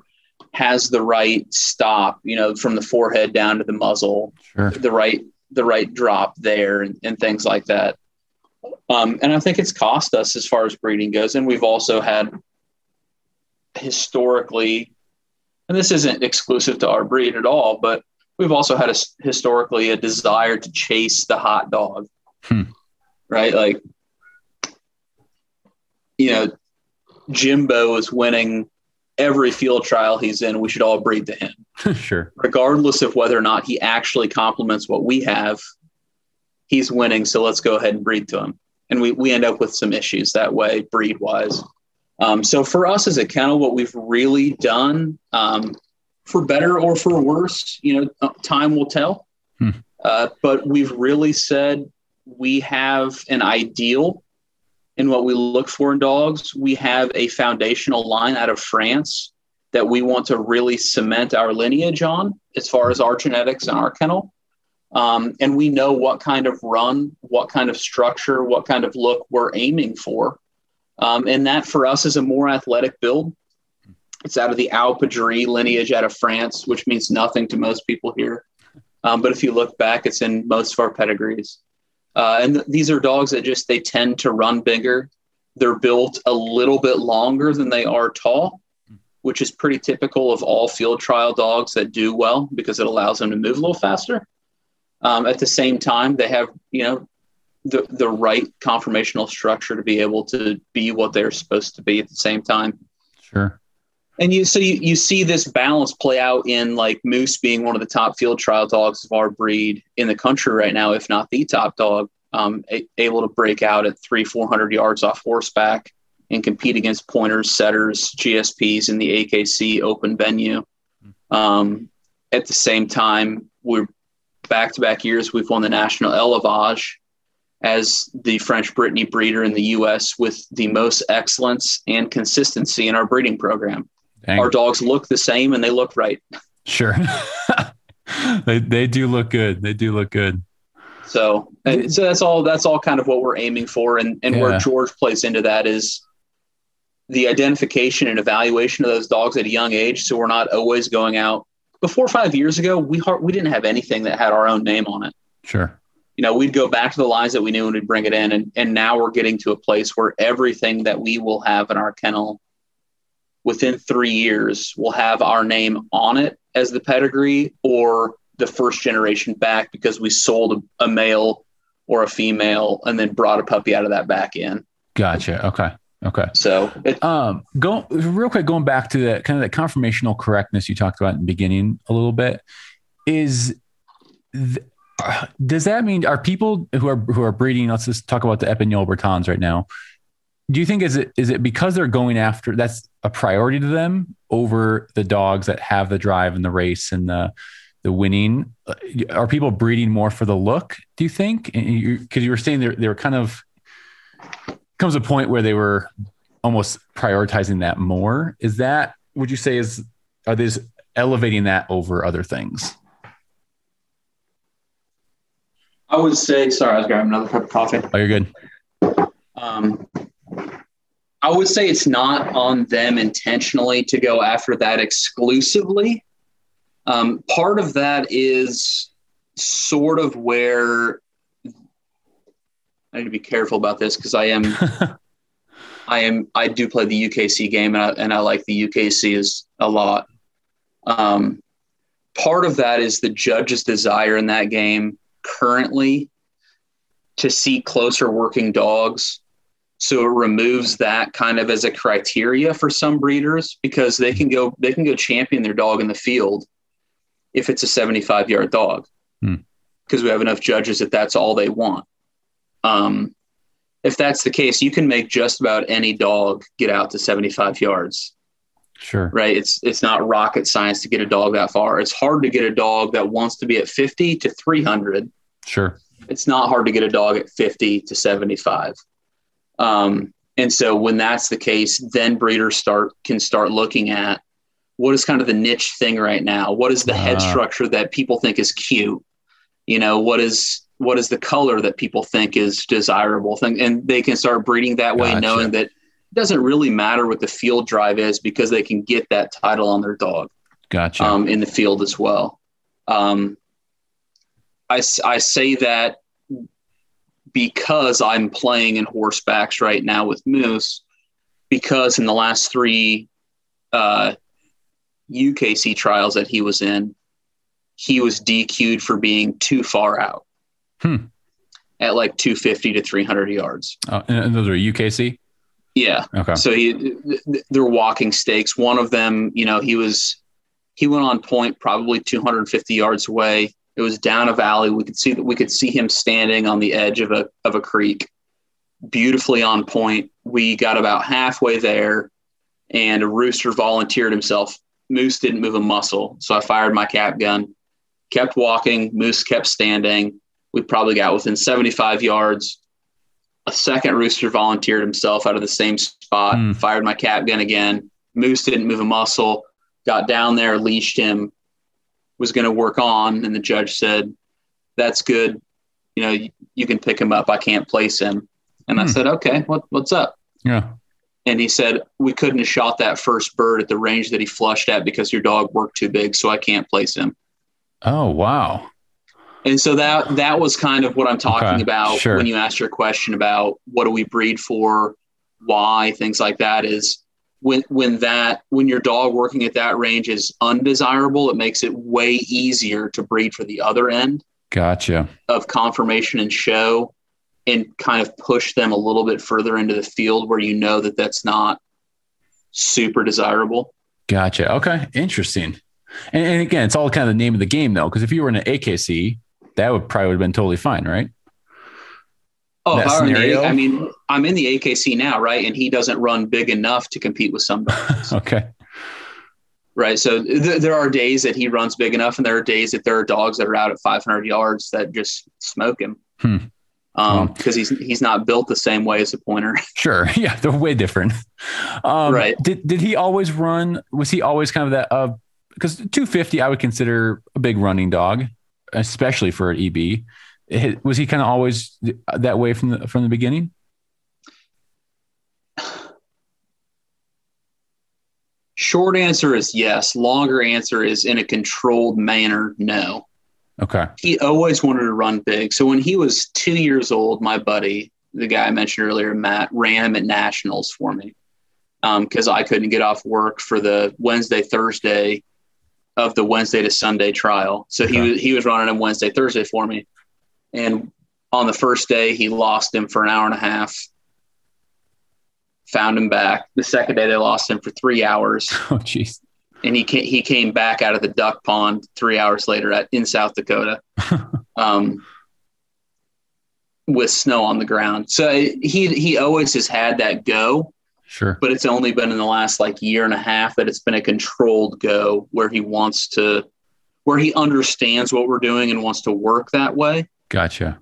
S2: has the right stop you know from the forehead down to the muzzle
S1: Sure.
S2: the right the right drop there and, and things like that um, and i think it's cost us as far as breeding goes and we've also had historically and this isn't exclusive to our breed at all but we've also had a, historically a desire to chase the hot dog
S1: Hmm.
S2: right like you know jimbo is winning every field trial he's in we should all breed to him
S1: sure.
S2: regardless of whether or not he actually complements what we have, he's winning. So let's go ahead and breed to him. And we, we end up with some issues that way, breed wise. Um, so for us as a kennel, what we've really done, um, for better or for worse, you know, uh, time will tell.
S1: Hmm.
S2: Uh, but we've really said we have an ideal in what we look for in dogs. We have a foundational line out of France that we want to really cement our lineage on as far as our genetics and our kennel. Um, and we know what kind of run, what kind of structure, what kind of look we're aiming for. Um, and that for us is a more athletic build. It's out of the Alpadrie lineage out of France, which means nothing to most people here. Um, but if you look back, it's in most of our pedigrees. Uh, and th- these are dogs that just, they tend to run bigger. They're built a little bit longer than they are tall which is pretty typical of all field trial dogs that do well because it allows them to move a little faster. Um, at the same time, they have you know the the right conformational structure to be able to be what they're supposed to be at the same time.
S1: Sure.
S2: And you so you, you see this balance play out in like Moose being one of the top field trial dogs of our breed in the country right now, if not the top dog, um, a- able to break out at three four hundred yards off horseback and compete against pointers, setters, GSPs in the AKC open venue. Um, at the same time, we're back to back years. We've won the national Elevage as the French Brittany breeder in the U.S. with the most excellence and consistency in our breeding program.
S1: Dang.
S2: Our dogs look the same and they look right.
S1: Sure. they they do look good. They do look good.
S2: So, so that's all. That's all kind of what we're aiming for, and and
S1: Yeah.
S2: where George plays into that is the identification and evaluation of those dogs at a young age. So we're not always going out. Before five years ago, we har- we didn't have anything that had our own name on it.
S1: Sure.
S2: You know, we'd go back to the lines that we knew and we'd bring it in, and and now we're getting to a place where everything that we will have in our kennel within three years will have our name on it as the pedigree or the first generation back because we sold a, a male or a female and then brought a puppy out of that back in.
S1: Gotcha. Okay. Okay.
S2: So it,
S1: Um, go real quick, going back to that kind of that conformational correctness you talked about in the beginning a little bit. Is th- does that mean are people who are who are breeding? Let's just talk about the Epagneul Bretons right now. Do you think is it is it because they're going after that's a priority to them over the dogs that have the drive and the race and the the winning. Uh, Are people breeding more for the look? Do you think? Because you, you were saying they they were kind of comes a point where they were almost prioritizing that more. Is that would you say is are they elevating that over other things?
S2: I would say, sorry, I was grabbing another cup of coffee.
S1: Oh, you're good.
S2: Um, I would say it's not on them intentionally to go after that exclusively. Um, part of that is sort of where I need to be careful about this because I am, I am, I do play the UKC game and I, and I like the UKC is a lot. Um, part of that is the judge's desire in that game currently to see closer working dogs. So it removes that kind of as a criteria for some breeders because they can go they can go champion their dog in the field if it's a 75 yard dog
S1: Hmm.
S2: because we have enough judges that that's all they want. Um, if that's the case, you can make just about any dog get out to 75 yards
S1: Sure.
S2: right? It's it's not rocket science to get a dog that far. It's hard to get a dog that wants to be at 50 to 300.
S1: Sure.
S2: It's not hard to get a dog at 50 to 75. Um, and so when that's the case, then breeders start can start looking at what is kind of the niche thing right now. What is the head
S1: Ah.
S2: structure that people think is cute? You know, what is what is the color that people think is desirable thing, and they can start breeding that way,
S1: Gotcha.
S2: knowing that it doesn't really matter what the field drive is because they can get that title on their dog
S1: Gotcha.
S2: um, in the field as well. Um, I, I say that because I'm playing in horsebacks right now with Moose, because in the last three uh, UKC trials that he was in, he was DQ'd for being too far out
S1: Hmm.
S2: at like 250 to 300 yards.
S1: oh, and, those are UKC.
S2: Yeah.
S1: Okay.
S2: So he, they're walking stakes. One of them, you know, he was, he went on point probably 250 yards away. It was down a valley. We could see that we could see him standing on the edge of a of a creek, beautifully on point. We got about halfway there, and a rooster volunteered himself. Moose didn't move a muscle, so I fired my cap gun, kept walking. Moose kept standing. We probably got within 75 yards. A second rooster volunteered himself out of the same spot,
S1: Hmm.
S2: fired my cap gun again. Moose didn't move a muscle, got down there, leashed him, was going to work on. And the judge said, That's good. You know, you, you can pick him up. I can't place him. And I
S1: Hmm.
S2: said, Okay, what, what's up?
S1: Yeah.
S2: And he said, We couldn't have shot that first bird at the range that he flushed at because your dog worked too big, so I can't place him.
S1: Oh wow.
S2: And so that that was kind of what I'm talking
S1: Okay,
S2: about
S1: sure.
S2: when you asked your question about what do we breed for, why, things like that is when when that when your dog working at that range is undesirable, it makes it way easier to breed for the other end
S1: Gotcha.
S2: of conformation and show and kind of push them a little bit further into the field where you know that that's not super desirable.
S1: Gotcha. Okay. Interesting. And, and again, it's all kind of the name of the game though, because if you were in an AKC, that would probably would have been totally fine, right?
S2: Oh, if I, were in the
S1: scenario?
S2: I mean, I'm in the AKC now, right? And he doesn't run big enough to compete with somebody.
S1: okay.
S2: Right. So th- there are days that he runs big enough, and there are days that there are dogs that are out at 500 yards that just smoke him.
S1: Hmm.
S2: Um, because he's he's not built the same way as a pointer.
S1: Sure. Yeah, they're way different. Um,
S2: Right.
S1: Did did he always run? Was he always kind of that? Uh, because 250, I would consider a big running dog, especially for an EB. Was he kind of always that way from the from the beginning?
S2: Short answer is yes. Longer answer is in a controlled manner, no.
S1: Okay.
S2: He always wanted to run big. So when he was two years old, my buddy, the guy I mentioned earlier, Matt, ran him at nationals for me um, because I couldn't get off work for the Wednesday, Thursday of the Wednesday to Sunday trial. So he was he was running him Wednesday, Thursday for me. And on the first day, he lost him for an hour and a half. Found him back. The second day, they lost him for three hours
S1: Oh, jeez.
S2: and he came, he came back out of the duck pond three hours later at, in South Dakota, um, with snow on the ground. So he he always has had that go,
S1: Sure.
S2: but it's only been in the last like year and a half that it's been a controlled go where he wants to where he understands what we're doing and wants to work that way.
S1: Gotcha.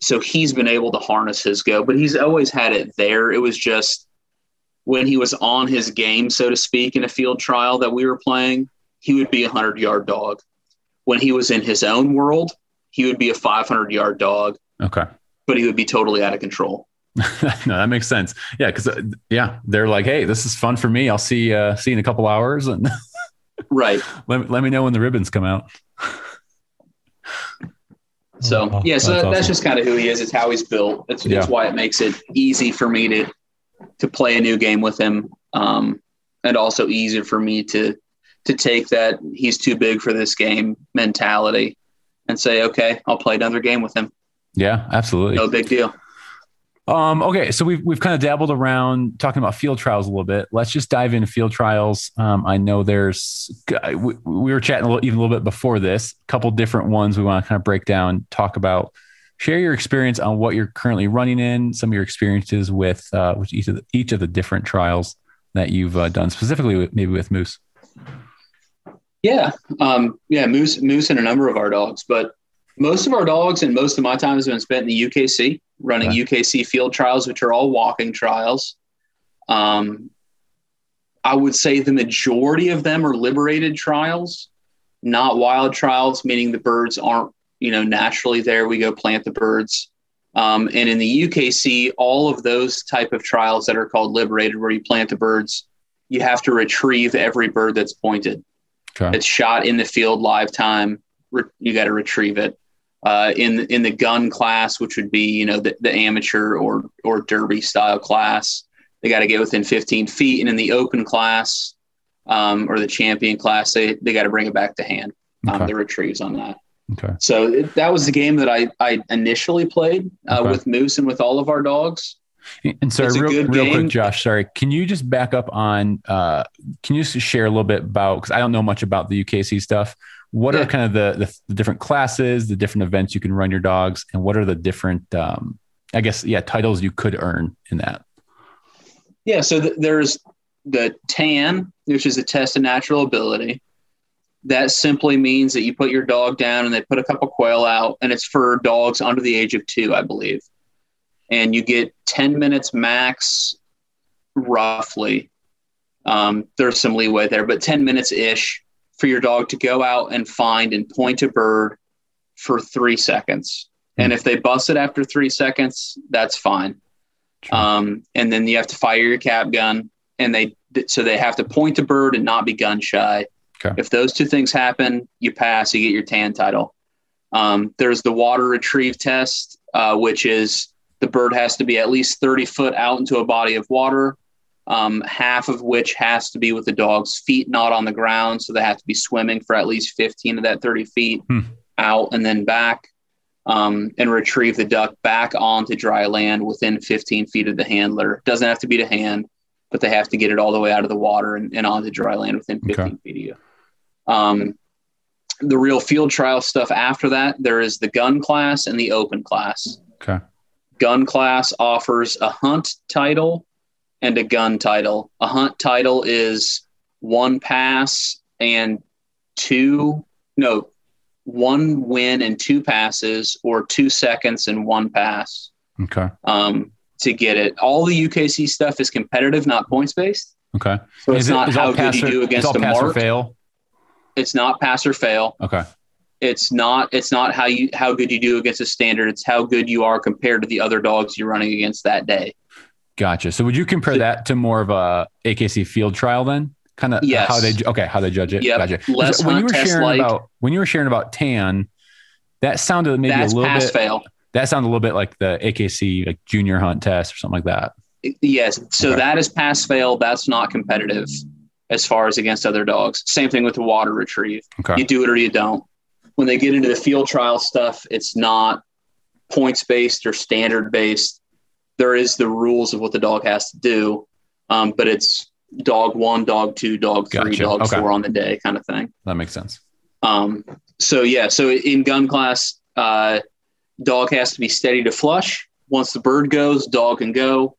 S2: So he's been able to harness his go, but he's always had it there. It was just when he was on his game, so to speak, in a field trial that we were playing, he would be a 100 yard dog. When he was in his own world, he would be a 500 yard dog.
S1: Okay.
S2: But he would be totally out of control.
S1: no, that makes sense. Yeah, because uh, yeah, they're like, hey, this is fun for me. I'll see uh, see you in a couple hours, and
S2: right.
S1: Let let me know when the ribbons come out.
S2: So oh, yeah, so that's, that's just kind of who he is. It's how he's built. It's, yeah. it's why it makes it easy for me to to play a new game with him, um, and also easier for me to to take that he's too big for this game mentality and say, okay, I'll play another game with him.
S1: Yeah, absolutely.
S2: No big deal.
S1: Um, okay, so we've we've kind of dabbled around talking about field trials a little bit. Let's just dive into field trials. Um, I know there's we, we were chatting a little, even a little bit before this. A couple different ones we want to kind of break down, talk about, share your experience on what you're currently running in, some of your experiences with uh, with each of the, each of the different trials that you've uh, done, specifically with, maybe with Moose.
S2: Yeah, um, yeah, Moose, Moose, and a number of our dogs, but most of our dogs and most of my time has been spent in the UKC, running yeah. UKC field trials, which are all walking trials. Um, I would say the majority of them are liberated trials, not wild trials, meaning the birds aren't, you know, naturally there. We go plant the birds. Um, and in the UKC, all of those type of trials that are called liberated, where you plant the birds, you have to retrieve every bird that's pointed. Okay. It's shot in the field live time. Re- you got to retrieve it. Uh, in in the gun class, which would be you know the, the amateur or or derby style class, they got to get within 15 feet, and in the open class um, or the champion class, they they got to bring it back to hand. Um. The retrieves on that.
S1: Okay.
S2: So it, that was the game that I I initially played uh, okay. with Moose and with all of our dogs.
S1: And sorry, real, real quick, Josh. Sorry, can you just back up on? Uh, can you share a little bit about? Because I don't know much about the UKC stuff. What yeah. are kind of the, the, the different classes, the different events you can run your dogs, and what are the different, um, I guess, yeah, titles you could earn in that?
S2: Yeah, so th- there's the TAN, which is a test of natural ability. That simply means that you put your dog down and they put a couple quail out, and it's for dogs under the age of two, I believe and you get 10 minutes max, roughly. Um, there's some leeway there, but 10 minutes ish for your dog to go out and find and point a bird for three seconds. Mm-hmm. And if they bust it after three seconds, that's fine. Um, and then you have to fire your cap gun, and they so they have to point a bird and not be gun shy. Okay. If those two things happen, you pass, you get your tan title. Um, there's the water retrieve test, uh, which is the bird has to be at least 30 foot out into a body of water, um, half of which has to be with the dog's feet not on the ground. So they have to be swimming for at least 15 of that 30 feet hmm. out and then back um, and retrieve the duck back onto dry land within 15 feet of the handler. Doesn't have to be to hand, but they have to get it all the way out of the water and, and onto dry land within 15 okay. feet of you. Um, the real field trial stuff after that, there is the gun class and the open class.
S1: Okay
S2: gun class offers a hunt title and a gun title. A hunt title is one pass and two, no, one win and two passes, or two seconds and one pass.
S1: Okay.
S2: Um, to get it, all the UKC stuff is competitive, not points based.
S1: Okay.
S2: So it's is not it, how good you do against a mark.
S1: fail.
S2: It's not pass or fail.
S1: Okay
S2: it's not it's not how you how good you do against a standard it's how good you are compared to the other dogs you're running against that day
S1: gotcha. So would you compare that to more of a akc field trial then? Kind of yes. how they okay how they judge it.
S2: Yep.
S1: gotcha.
S2: Less
S1: when
S2: you
S1: were sharing
S2: like,
S1: about when you were sharing about tan that sounded maybe a little bit
S2: fail.
S1: that sounded a little bit like the akc like junior hunt test or something like that.
S2: Yes. So okay. that is pass fail. That's not competitive as far as against other dogs. Same thing with the water retrieve.
S1: Okay.
S2: you do it or you don't. When they get into the field trial stuff, it's not points based or standard based. There is the rules of what the dog has to do, um, but it's dog one, dog two, dog three, gotcha. dog okay. four on the day kind of thing.
S1: That makes sense.
S2: Um, so yeah, so in gun class, uh, dog has to be steady to flush. Once the bird goes, dog can go.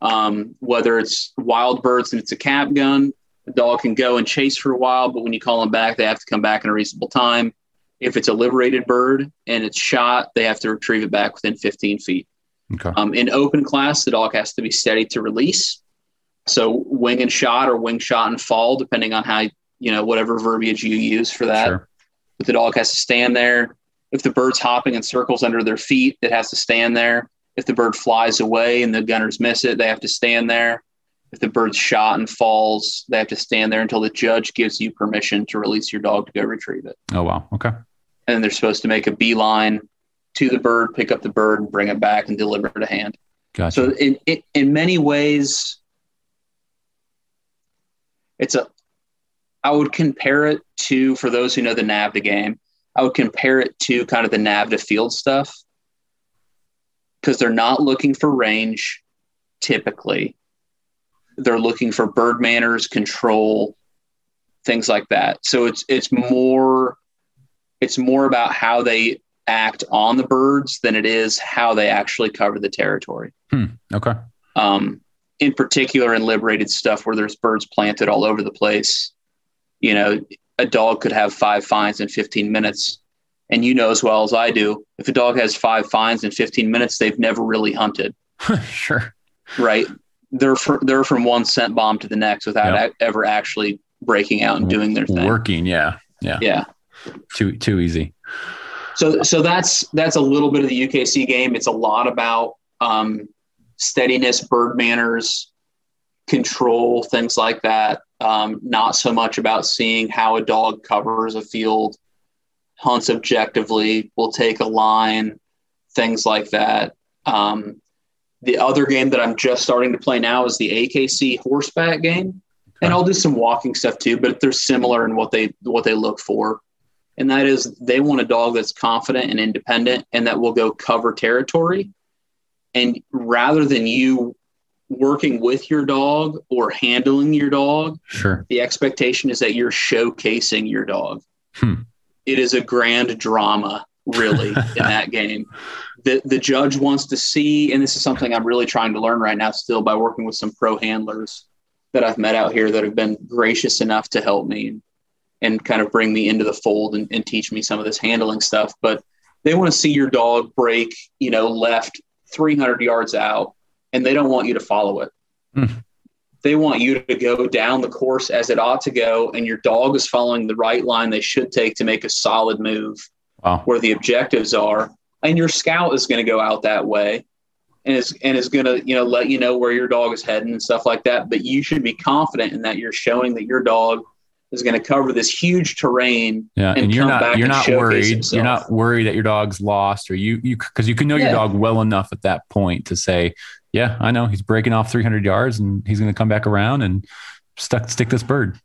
S2: Um, whether it's wild birds and it's a cap gun, The dog can go and chase for a while, but when you call them back, they have to come back in a reasonable time. If it's a liberated bird and it's shot, they have to retrieve it back within 15 feet.
S1: Okay.
S2: Um, in open class, the dog has to be steady to release. So wing and shot or wing shot and fall, depending on how, you know, whatever verbiage you use for that.
S1: Sure.
S2: But the dog has to stand there. If the bird's hopping in circles under their feet, it has to stand there. If the bird flies away and the gunners miss it, they have to stand there. If the bird's shot and falls, they have to stand there until the judge gives you permission to release your dog to go retrieve it.
S1: Oh wow. Okay.
S2: And then they're supposed to make a beeline to the bird, pick up the bird, and bring it back and deliver it to hand.
S1: Gotcha.
S2: So in, in in many ways, it's a. I would compare it to for those who know the NAVHDA game. I would compare it to kind of the NAVHDA field stuff because they're not looking for range typically. They're looking for bird manners, control, things like that. So it's it's more it's more about how they act on the birds than it is how they actually cover the territory.
S1: Hmm. Okay.
S2: Um, in particular, in liberated stuff where there's birds planted all over the place, you know, a dog could have five finds in 15 minutes. And you know as well as I do, if a dog has five finds in 15 minutes, they've never really hunted,
S1: sure.
S2: right? They're fr- they're from one scent bomb to the next without
S1: Yep.
S2: a- ever actually breaking out and doing their thing.
S1: Working. Yeah. Yeah.
S2: Yeah.
S1: Too too easy.
S2: So so that's that's a little bit of the UKC game. It's a lot about um, steadiness, bird manners, control, things like that. Um, not so much about seeing how a dog covers a field, hunts objectively, will take a line, things like that. Um, the other game that I'm just starting to play now is the AKC horseback game, and I'll do some walking stuff too. But they're similar in what they what they look for and that is they want a dog that's confident and independent and that will go cover territory. And rather than you working with your dog or handling your dog,
S1: Sure.
S2: the expectation is that you're showcasing your dog.
S1: Hmm.
S2: It is a grand drama, really, in that game. The, the judge wants to see, and this is something I'm really trying to learn right now, still by working with some pro handlers that I've met out here that have been gracious enough to help me and kind of bring me into the fold and, and teach me some of this handling stuff. But they want to see your dog break, you know, left 300 yards out, and they don't want you to follow it.
S1: Hmm.
S2: They want you to go down the course as it ought to go, and your dog is following the right line they should take to make a solid move
S1: Wow.
S2: where the objectives are. And your scout is going to go out that way and is and is going to you know let you know where your dog is heading and stuff like that. But you should be confident in that you're showing that your dog is going to cover this huge terrain.
S1: Yeah,
S2: and
S1: and, you're
S2: come
S1: not
S2: back
S1: you're not worried.
S2: himself.
S1: You're not worried that your dog's lost, or you you because you can know your dog well enough at that point to say, yeah, I know he's breaking off 300 yards and he's going to come back around and stuck stick this bird.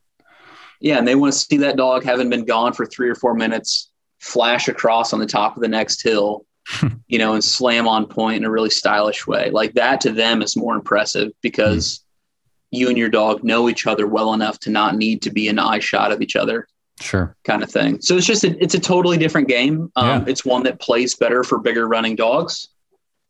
S2: Yeah, and they want to see that dog having been gone for three or four minutes, flash across on the top of the next hill, you know, and slam on point in a really stylish way. Like that to them is more impressive because hmm. You and your dog know each other well enough to not need to be an eye shot of each other.
S1: Sure.
S2: kind of thing. So it's just a, it's a totally different game. Um,
S1: Yeah.
S2: It's one that plays better for bigger running dogs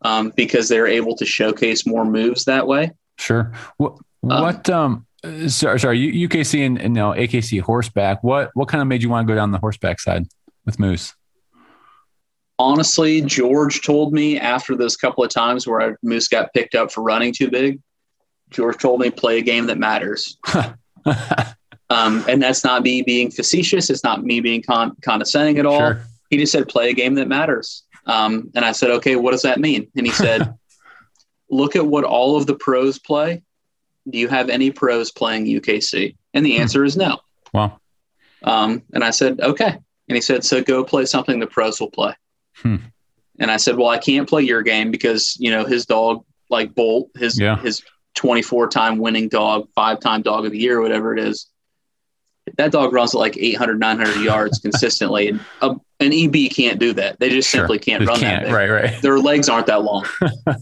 S2: um, because they're able to showcase more moves that way.
S1: Sure. What what um uh, sorry, sorry UKC and, and now AKC horseback. What what kind of made you want to go down the horseback side with moose?
S2: Honestly, George told me after those couple of times where I, Moose got picked up for running too big, George told me play a game that matters. Um, and that's not me being facetious. It's not me being con- condescending at all.
S1: sure.
S2: He just said, play a game that matters. Um, and I said, okay, what does that mean? And he said, look at what all of the pros play. Do you have any pros playing UKC? And the
S1: Hmm.
S2: answer is no.
S1: Wow.
S2: Um, and I said, okay. And he said, so go play something the pros will play.
S1: Hmm.
S2: And I said, well, I can't play your game because, you know, his dog, like Bolt, his,
S1: Yeah.
S2: his 24 time winning dog, five time dog of the year, whatever it is, that dog runs at like 800, 900 yards consistently. And uh, an EB can't do that. They just
S1: Sure.
S2: simply can't run
S1: can't.
S2: that. big
S1: Right. Right.
S2: their legs aren't that long.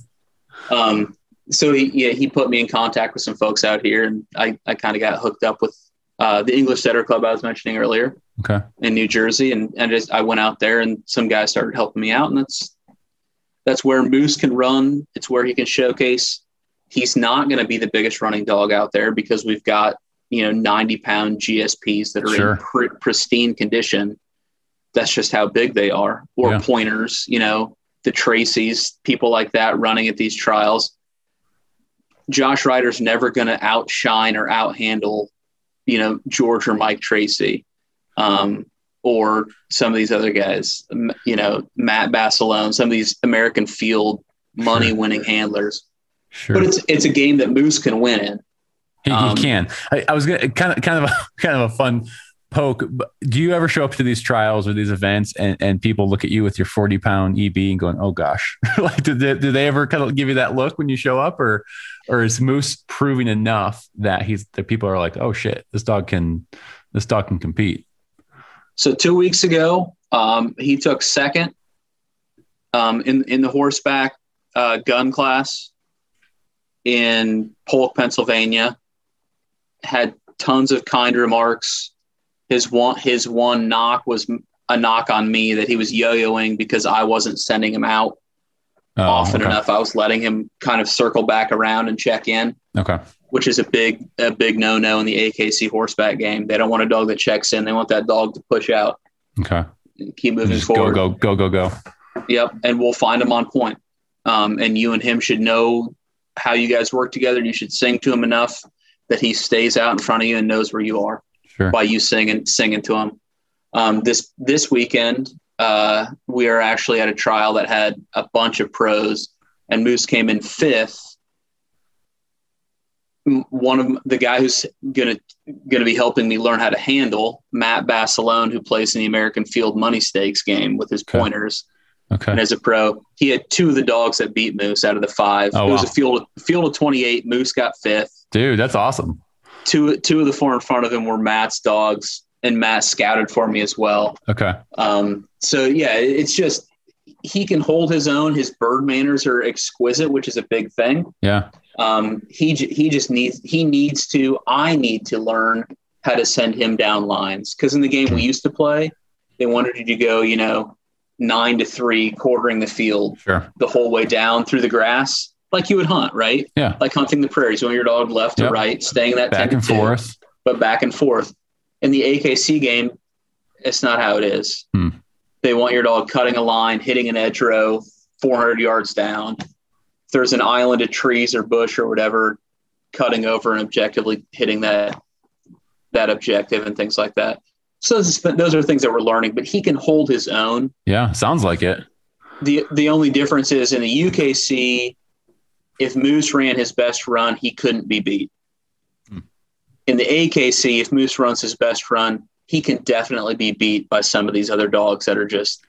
S2: um, so he, yeah, he put me in contact with some folks out here, and I, I kind of got hooked up with uh, the English Setter Club I was mentioning earlier
S1: Okay.
S2: in New Jersey, and and just I went out there, and some guys started helping me out, and that's that's where Moose can run. It's where he can showcase. He's not going to be the biggest running dog out there because we've got you know 90 pound GSPs that are
S1: Sure.
S2: in pr- pristine condition. That's just how big they are. Or
S1: Yeah.
S2: pointers, you know, the Tracy's, people like that running at these trials. Josh Ruiter's never going to outshine or outhandle, you know, George or Mike Tracy, um, or some of these other guys. You know, Matt Basilone, some of these American Field money-winning handlers.
S1: Sure.
S2: But it's it's a game that Moose can win in.
S1: He,
S2: Um,
S1: he can. I, I was gonna kind of kind of a, kind of a fun poke. But do you ever show up to these trials or these events and, and people look at you with your forty pound EB and going, "Oh gosh," like did they, do they ever kind of give you that look when you show up, or or is Moose proving enough that he's that people are like, "Oh shit, this dog can this dog can compete."
S2: So two weeks ago, um, he took second um, in in the horseback uh, gun class in Polk, Pennsylvania. Had tons of kind remarks. His one his one knock was a knock on me that he was yo-yoing because I wasn't sending him out
S1: Oh,
S2: often
S1: okay.
S2: enough. I was letting him kind of circle back around and check in.
S1: Okay.
S2: which is a big a big no no in the AKC horseback game. They don't want a dog that checks in. They want that dog to push out,
S1: Okay.
S2: and keep moving
S1: Just go
S2: forward.
S1: go go go go.
S2: Yep, and we'll find him on point. Um, and you and him should know how you guys work together. and You should sing to him enough that he stays out in front of you and knows where you are
S1: Sure.
S2: by you singing singing to him. Um, this this weekend, uh, we are actually at a trial that had a bunch of pros, and Moose came in fifth. One of the guy who's gonna gonna be helping me learn how to handle Matt Basilone, who plays in the American Field Money Stakes game with his
S1: Okay.
S2: pointers,
S1: Okay.
S2: and as a pro, he had two of the dogs that beat Moose out of the five.
S1: Oh,
S2: it was
S1: wow.
S2: a field field of twenty eight. Moose got fifth
S1: Dude, that's awesome.
S2: two two of the four in front of him were Matt's dogs, and Matt scouted for me as well.
S1: Okay.
S2: Um, so yeah, it's just he can hold his own. His bird manners are exquisite, which is a big thing.
S1: Yeah.
S2: Um, he he just needs he needs to. I need to learn how to send him down lines because in the game we used to play, they wanted you to go, you know, nine to three, quartering the field
S1: Sure.
S2: the whole way down through the grass, like you would hunt, right?
S1: Yeah.
S2: Like hunting the prairies. You want your dog left
S1: Yep.
S2: to right, staying that 10
S1: Back and
S2: 2
S1: forth.
S2: but back and forth. In the AKC game, it's not how it is.
S1: Hmm.
S2: They want your dog cutting a line, hitting an edge row, 400 yards down. If there's an island of trees or bush or whatever, cutting over and objectively hitting that that objective and things like that. So those, those are things that we're learning. But he can hold his own.
S1: Yeah. Sounds like it.
S2: the The only difference is in the UKC, if Moose ran his best run, he couldn't be beat.
S1: Hmm.
S2: In the AKC, if Moose runs his best run, he can definitely be beat by some of these other dogs that are just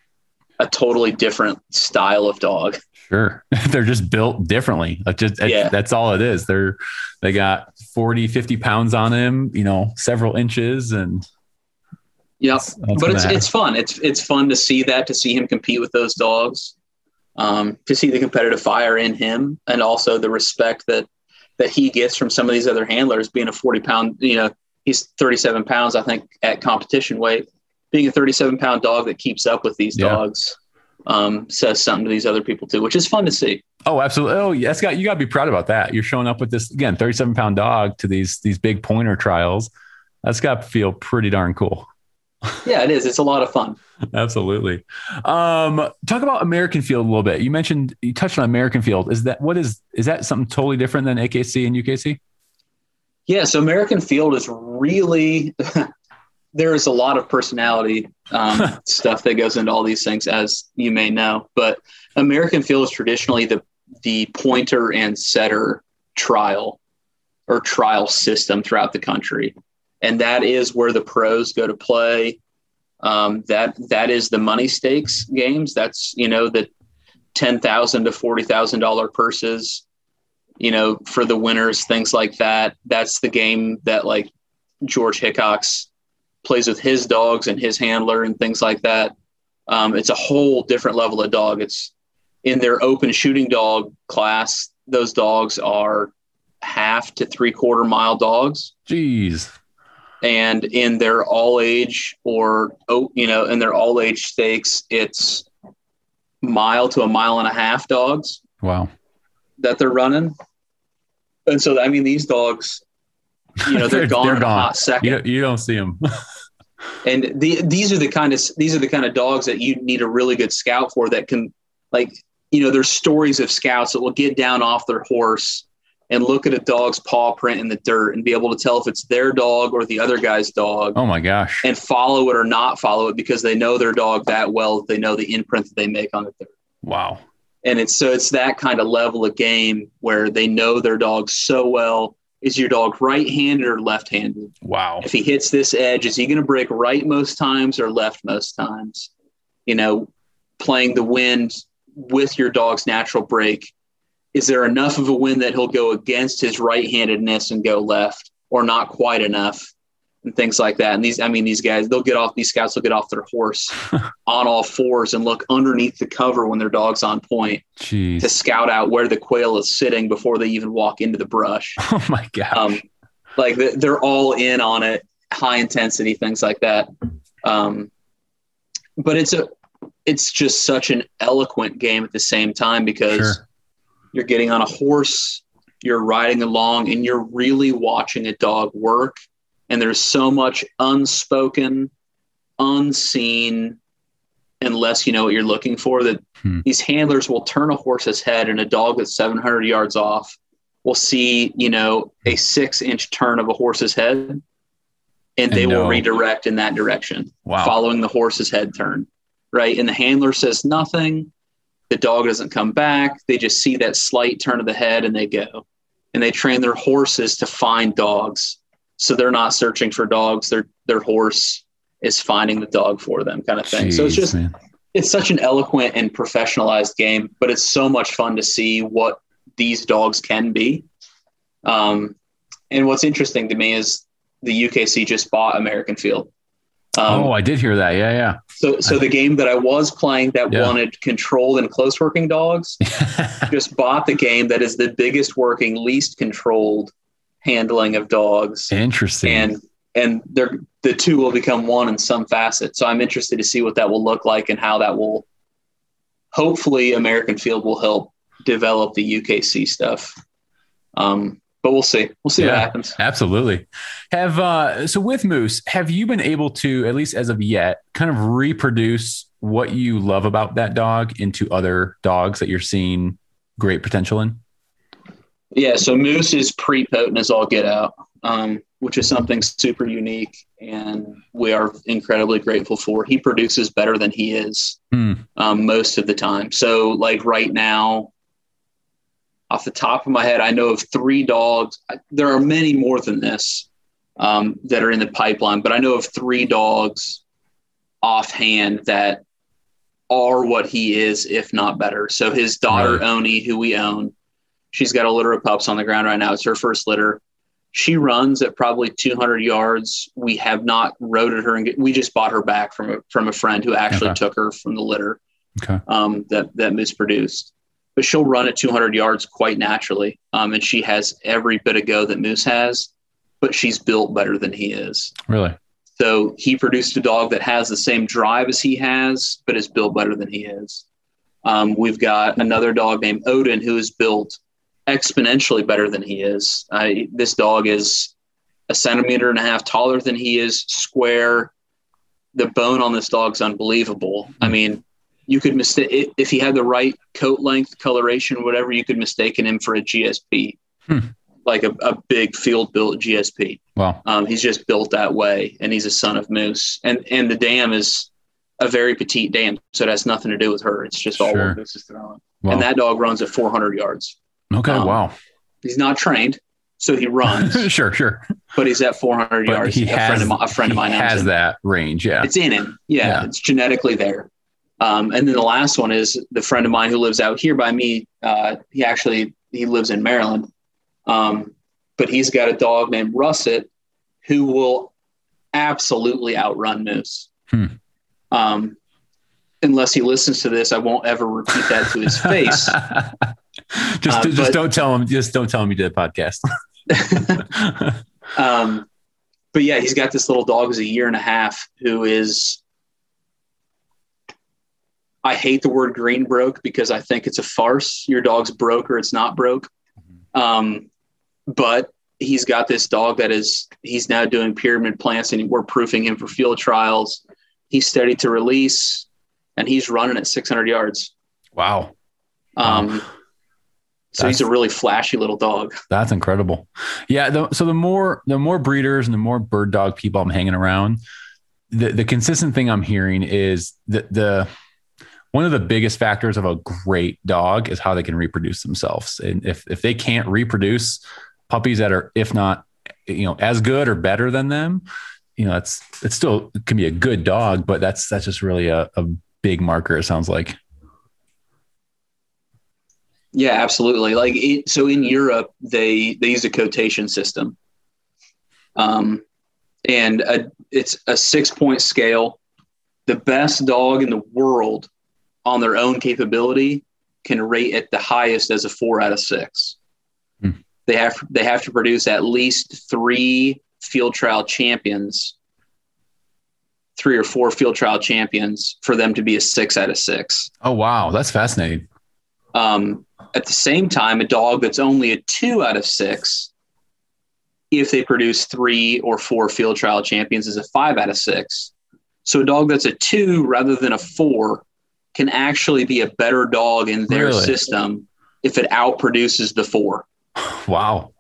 S2: a totally different style of dog.
S1: Sure. They're just built differently. Just
S2: Yeah.
S1: that's all it is. They're they got 40, 50 pounds on him, you know, several inches and
S2: Yep.
S1: that's
S2: but it's it's fun. It's it's fun to see that to see him compete with those dogs, um, to see the competitive fire in him, and also the respect that that he gets from some of these other handlers. Being a forty pound, you know, he's thirty seven pounds, I think, at competition weight. Being a thirty seven pound dog that keeps up with these
S1: Yeah.
S2: dogs um, says something to these other people too, which is fun to see.
S1: Oh, absolutely. Oh, yeah, that's got you got to be proud about that. You're showing up with this again, 37 pound dog to these these big pointer trials. That's got to feel pretty darn cool.
S2: Yeah, it is. It's a lot of fun.
S1: Absolutely. Um, talk about American Field a little bit. You mentioned you touched on American Field. Is that what is is that something totally different than AKC and UKC?
S2: Yeah, so American Field is really there is a lot of personality um, stuff that goes into all these things, as you may know. But American Field is traditionally the the pointer and setter trial or trial system throughout the country, and that is where the pros go to play. Um, that that is the money stakes games. That's you know the ten thousand to forty thousand dollar purses you know, for the winners, things like that. That's the game that like George Hickox plays with his dogs and his handler and things like that. Um, it's a whole different level of dog. It's in their open shooting dog class. Those dogs are half to three quarter mile dogs.
S1: Jeez.
S2: And in their all age or, oh, you know, in their all age stakes, it's mile to a mile and a half dogs
S1: Wow.
S2: that they're running. And so, I mean, these dogs you know they're, gone
S1: They're
S2: in a
S1: gone.
S2: hot second.
S1: You don't, you don't see them.
S2: and the, these are the kind of these are the kind of dogs that you need a really good scout for that can like you know there's stories of scouts that will get down off their horse and look at a dog's paw print in the dirt and be able to tell if it's their dog or the other guy's dog
S1: oh my gosh.
S2: and follow it or not follow it because they know their dog that well that they know the imprint that they make on the dirt
S1: Wow.
S2: and it's so it's that kind of level of game where they know their dog so well is your dog right-handed or left-handed
S1: Wow.
S2: if he hits this edge, is he going to break right most times or left most times? You know, playing the wind with your dog's natural break. Is there enough of a wind that he'll go against his right handedness and go left or not quite enough? And things like that. And these, I mean, these guys, they'll get off, these scouts will get off their horse on all fours and look underneath the cover when their dog's on point
S1: Jeez.
S2: to scout out where the quail is sitting before they even walk into the brush
S1: Oh my god
S2: um, like they're all in on it, high intensity things like that. Um, but it's a, it's just such an eloquent game at the same time because
S1: sure.
S2: You're getting on a horse, you're riding along, and you're really watching a dog work. And there's so much unspoken, unseen, unless you know what you're looking for, that
S1: Hmm.
S2: these handlers will turn a horse's head and a dog that's 700 yards off will see, you know, a six inch turn of a horse's head and they
S1: And
S2: will redirect in that direction,
S1: Wow.
S2: following the horse's head turn. Right. And the handler says nothing. The dog doesn't come back. They just see that slight turn of the head and they go. And they train their horses to find dogs. So they're not searching for dogs. Their their horse is finding the dog for them, kind of thing. so it's just
S1: man.
S2: it's such an eloquent and professionalized game, but it's so much fun to see what these dogs can be. Um, and what's interesting to me is the UKC just bought American Field. Um,
S1: oh, I did hear that. Yeah, yeah.
S2: so, so the game that I was playing that
S1: Yeah.
S2: wanted controlled and close working dogs just bought the game that is the biggest working, least controlled handling of dogs
S1: Interesting.
S2: and and they're the two will become one in some facet. So I'm interested to see what that will look like and how that will. Hopefully, American Field will help develop the UKC stuff. Um, but we'll see. We'll see what happens.
S1: Absolutely. Have uh so with Moose, have you been able to, at least as of yet, kind of reproduce what you love about that dog into other dogs that you're seeing great potential in?
S2: Yeah. So Moose is pre potent as all get out, um, which is something super unique, and we are incredibly grateful for. He produces better than he is.
S1: Hmm.
S2: um, most of the time. So, like right now, off the top of my head, I know of three dogs. There are many more than this um, that are in the pipeline, but I know of three dogs offhand that are what he is, if not better. So, his daughter,
S1: Right.
S2: Oni, who we own, she's got a litter of pups on the ground right now. It's her first litter. She runs at probably 200 yards. We have not roaded her, and get, we just bought her back from a, from a friend who actually
S1: Okay.
S2: took her from the litter
S1: Okay.
S2: um, that that Moose produced. But she'll run at 200 yards quite naturally, um, and she has every bit of go that Moose has. But she's built better than he is.
S1: Really?
S2: So he produced a dog that has the same drive as he has, but is built better than he is. Um, we've got another dog named Odin who is built exponentially better than he is. Uh, this dog is a centimeter and a half taller than he is, square. The bone on this dog's unbelievable. I mean, you could mistake if he had the right coat length, coloration, whatever. You could mistaken him for a GSP,
S1: Hmm.
S2: like a, a big field built GSP.
S1: Wow.
S2: Um, he's just built that way, and he's a son of Moose. And and the dam is a very petite dam, so it has nothing to do with her. It's just all
S1: Sure.
S2: what Moose is throwing.
S1: Wow.
S2: And that dog runs at 400 yards.
S1: okay.
S2: um,
S1: wow.
S2: He's not trained, so he runs,
S1: sure. Sure.
S2: but he's at 400
S1: But
S2: yards.
S1: he
S2: a
S1: has
S2: friend of mine, a friend of mine
S1: has
S2: him.
S1: that range. Yeah.
S2: It's in him. Yeah,
S1: Yeah.
S2: it's genetically there. Um, and then the last one is the friend of mine who lives out here by me. Uh, he actually he lives in Maryland, um, but he's got a dog named Russet who will absolutely outrun Moose.
S1: Hmm.
S2: Um, unless he listens to this, I won't ever repeat that to his face.
S1: just
S2: Uh,
S1: just
S2: but-
S1: don't tell him. Just don't tell him you did a podcast.
S2: Um, but yeah, he's got this little dog who's a year and a half who is. I hate the word green broke because I think it's a farce. Your dog's broke or it's not broke. Um, but he's got this dog that is he's now doing pyramid plants and we're proofing him for field trials. He's steady to release and he's running at 600 yards.
S1: Wow.
S2: Um, so he's a really flashy little dog.
S1: That's incredible. Yeah. The, so the more the more breeders and the more bird dog people I'm hanging around, the the consistent thing I'm hearing is that the one of the biggest factors of a great dog is how they can reproduce themselves. And if if they can't reproduce puppies that are, if not, you know, as good or better than them, you know, it's it's still it can be a good dog, but that's that's just really a, a big marker. It sounds like.
S2: Yeah, absolutely. Like it, so in Europe, they they use a quotation system, um, and a, it's a six point scale. The best dog in the world on their own capability can rate at the highest as a four out of six. Hmm. They have they have to produce at least three field trial champions, three or four field trial champions for them to be a six out of six.
S1: Oh wow, that's fascinating.
S2: Um, at the same time, a dog that's only a two out of six, if they produce three or four field trial champions, is a five out of six. So a dog that's a two rather than a four can actually be a better dog in their really? system if it outproduces the four.
S1: Wow.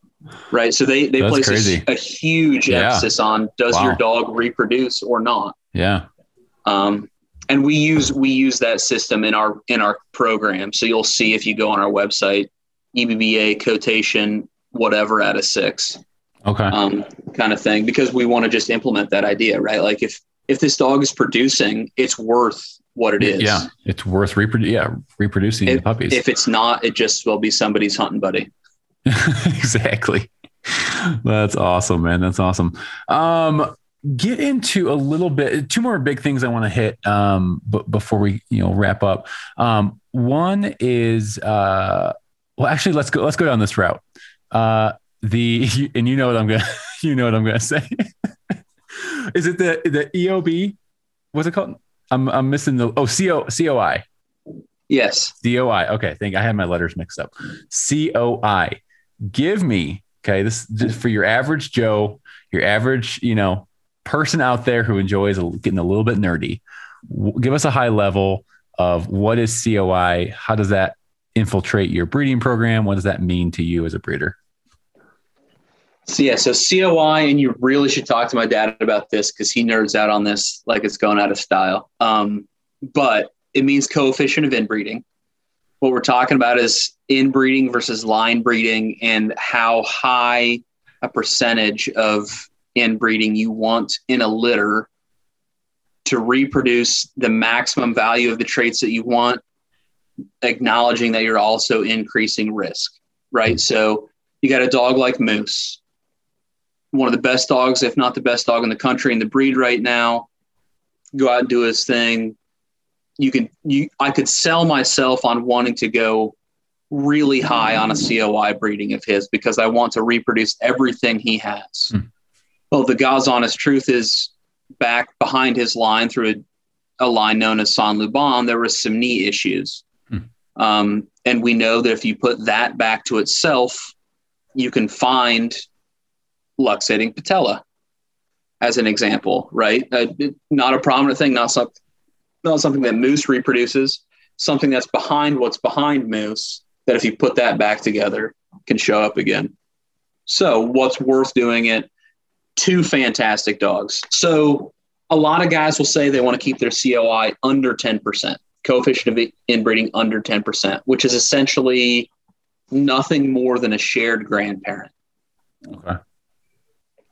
S2: Right. So they, they place a, a, huge yeah. emphasis on does wow. your dog reproduce or not?
S1: Yeah.
S2: Um, and we use we use that system in our in our program. So you'll see if you go on our website, EBBA quotation whatever out of six.
S1: Okay.
S2: Um, kind of thing because we want to just implement that idea, right? Like if if this dog is producing, it's worth what it is.
S1: Yeah, it's worth reprodu- yeah, reproducing
S2: if,
S1: the puppies.
S2: If it's not, it just will be somebody's hunting buddy.
S1: exactly. That's awesome, man. That's awesome. Um, get into a little bit two more big things I want to hit um, but before we you know wrap up. Um, one is uh, well actually let's go let's go down this route. Uh, the and you know what I'm gonna you know what I'm gonna say. is it the the EOB? What's it called? I'm I'm missing the oh CO COI.
S2: Yes.
S1: COI. Okay, I think I had my letters mixed up. COI. Give me okay. This just for your average Joe, your average you know person out there who enjoys getting a little bit nerdy, give us a high level of what is COI? How does that infiltrate your breeding program? What does that mean to you as a breeder?
S2: So yeah, so COI, and you really should talk to my dad about this because he nerds out on this like it's going out of style. Um, but it means coefficient of inbreeding. What we're talking about is inbreeding versus line breeding and how high a percentage of inbreeding you want in a litter to reproduce the maximum value of the traits that you want, acknowledging that you're also increasing risk, right? So you got a dog like Moose, one of the best dogs, if not the best dog in the country in the breed right now. Go out and do his thing. You can you I could sell myself on wanting to go really high on a COI breeding of his because I want to reproduce everything he has. Hmm well, the God's honest truth is back behind his line through a, a line known as San Luban, there was some knee issues. Hmm. Um, and we know that if you put that back to itself, you can find luxating patella as an example, right? Uh, not a prominent thing, not, some, not something that moose reproduces, something that's behind what's behind moose that if you put that back together can show up again. So, what's worth doing it? two fantastic dogs. So a lot of guys will say they want to keep their COI under 10%, coefficient of inbreeding under 10%, which is essentially nothing more than a shared grandparent.
S1: Okay.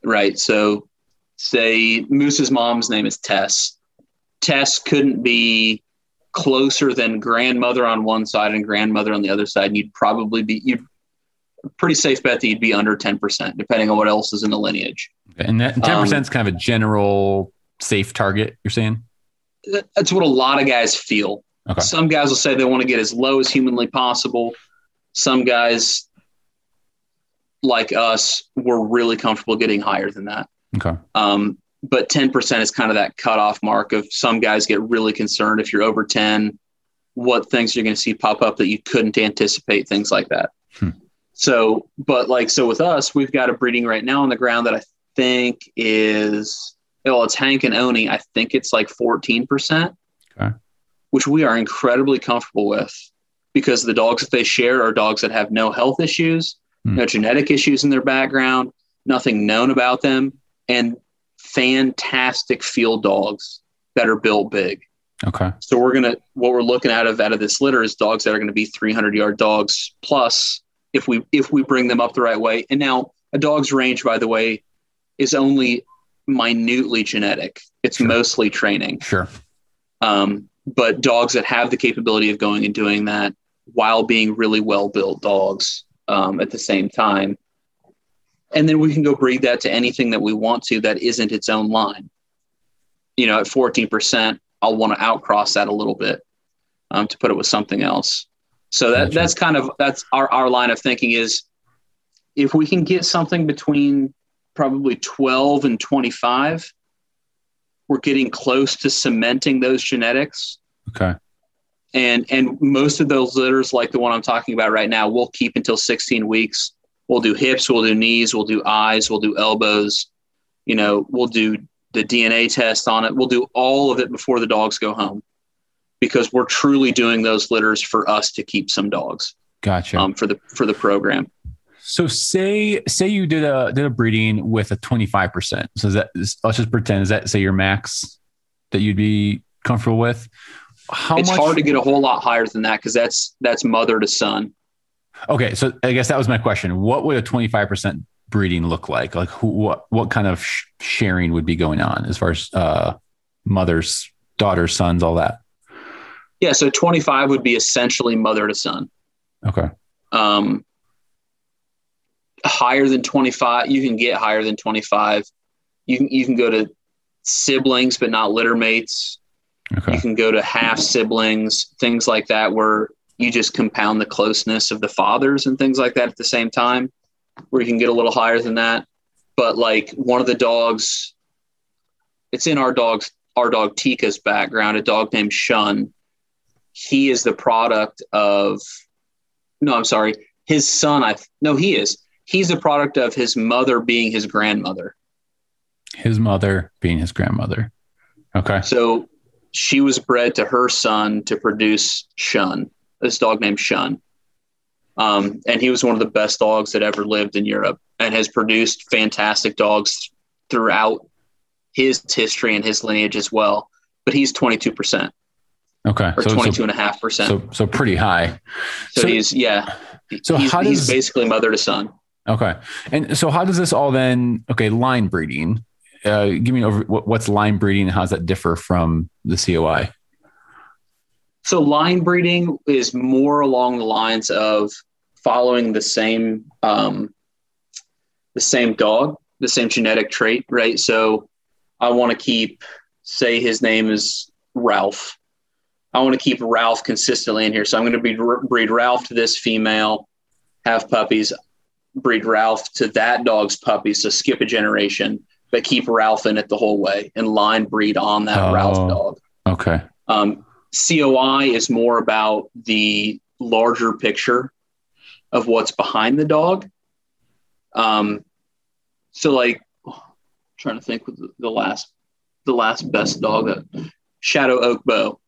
S2: Right. So say Moose's mom's name is Tess. Tess couldn't be closer than grandmother on one side and grandmother on the other side. And you'd probably be you'd pretty safe bet that you'd be under 10%, depending on what else is in the lineage.
S1: And that 10% um, is kind of a general safe target, you're saying?
S2: That's what a lot of guys feel.
S1: Okay.
S2: Some guys will say they want to get as low as humanly possible. Some guys, like us, we're really comfortable getting higher than that.
S1: Okay.
S2: Um, but 10% is kind of that cutoff mark of some guys get really concerned if you're over 10, what things you're going to see pop up that you couldn't anticipate, things like that. Hmm. So, but like, so with us, we've got a breeding right now on the ground that I think is, well, it's Hank and Oni. I think it's like 14%,
S1: Okay.
S2: which we are incredibly comfortable with because the dogs that they share are dogs that have no health issues,
S1: Hmm.
S2: no genetic issues in their background, nothing known about them, and fantastic field dogs that are built big.
S1: Okay.
S2: So we're gonna what we're looking at of out of this litter is dogs that are gonna be 300 yard dogs plus if we if we bring them up the right way. And now a dog's range, by the way, is only minutely genetic. It's
S1: Sure.
S2: mostly training.
S1: Sure.
S2: Um, but dogs that have the capability of going and doing that while being really well built dogs um, at the same time. And then we can go breed that to anything that we want to that isn't its own line. You know, at 14%, I'll want to outcross that a little bit um, to put it with something else. So that,
S1: Gotcha.
S2: that's kind of that's our, our line of thinking is if we can get something between probably 12 and 25, we're getting close to cementing those genetics
S1: Okay.
S2: And and most of those litters like the one i'm talking about right now we'll keep until 16 weeks we'll do hips we'll do knees we'll do eyes we'll do elbows you know we'll do the dna test on it we'll do all of it before the dogs go home because we're truly doing those litters for us to keep some dogs
S1: Gotcha.
S2: um, for the for the program
S1: So say say you did a did a breeding with a 25%. So is that let's just pretend is that say your max that you'd be comfortable with? How
S2: it's
S1: much
S2: hard to get a whole lot higher than that because that's that's mother to son
S1: Okay, so I guess that was my question. What would a 25% breeding look like? Like who what what kind of sh- sharing would be going on as far as uh mothers, daughters, sons, all that?
S2: yeah so 25 would be essentially mother to son
S1: Okay.
S2: um, higher than 25 you can get higher than 25 you can you can go to siblings but not litter mates
S1: Okay.
S2: you can go to half siblings things like that where you just compound the closeness of the fathers and things like that at the same time where you can get a little higher than that but like one of the dogs it's in our dog's our dog tika's background a dog named shun he is the product of no i'm sorry his son i no he is he's the product of his mother being his grandmother
S1: His mother being his grandmother. Okay.
S2: So she was bred to her son to produce Shun, this dog named Shun. Um, and he was one of the best dogs that ever lived in Europe and has produced fantastic dogs throughout his history and his lineage as well. But he's 22%
S1: Okay.
S2: or
S1: So, so,
S2: 22.5%. So,
S1: so so pretty high. so-
S2: he's, yeah,
S1: So
S2: he's,
S1: how
S2: he's basically mother to son.
S1: Okay. And so how does this all then okay, line breeding. Uh, give me over what, what's line breeding and how does that differ from the COI?
S2: So line breeding is more along the lines of following the same um, the same dog, the same genetic trait, right? So I want to keep, say, his name is Ralph. I want to keep Ralph consistently in here, so I'm going to breed, breed Ralph to this female, have puppies, breed Ralph to that dog's puppies, so skip a generation, but keep Ralph in it the whole way and line breed on that
S1: Oh.
S2: Ralph dog.
S1: Okay.
S2: Um, COI is more about the larger picture of what's behind the dog. Um, so, like, trying to think with the, last, the last best dog that Shadow Oak Bo.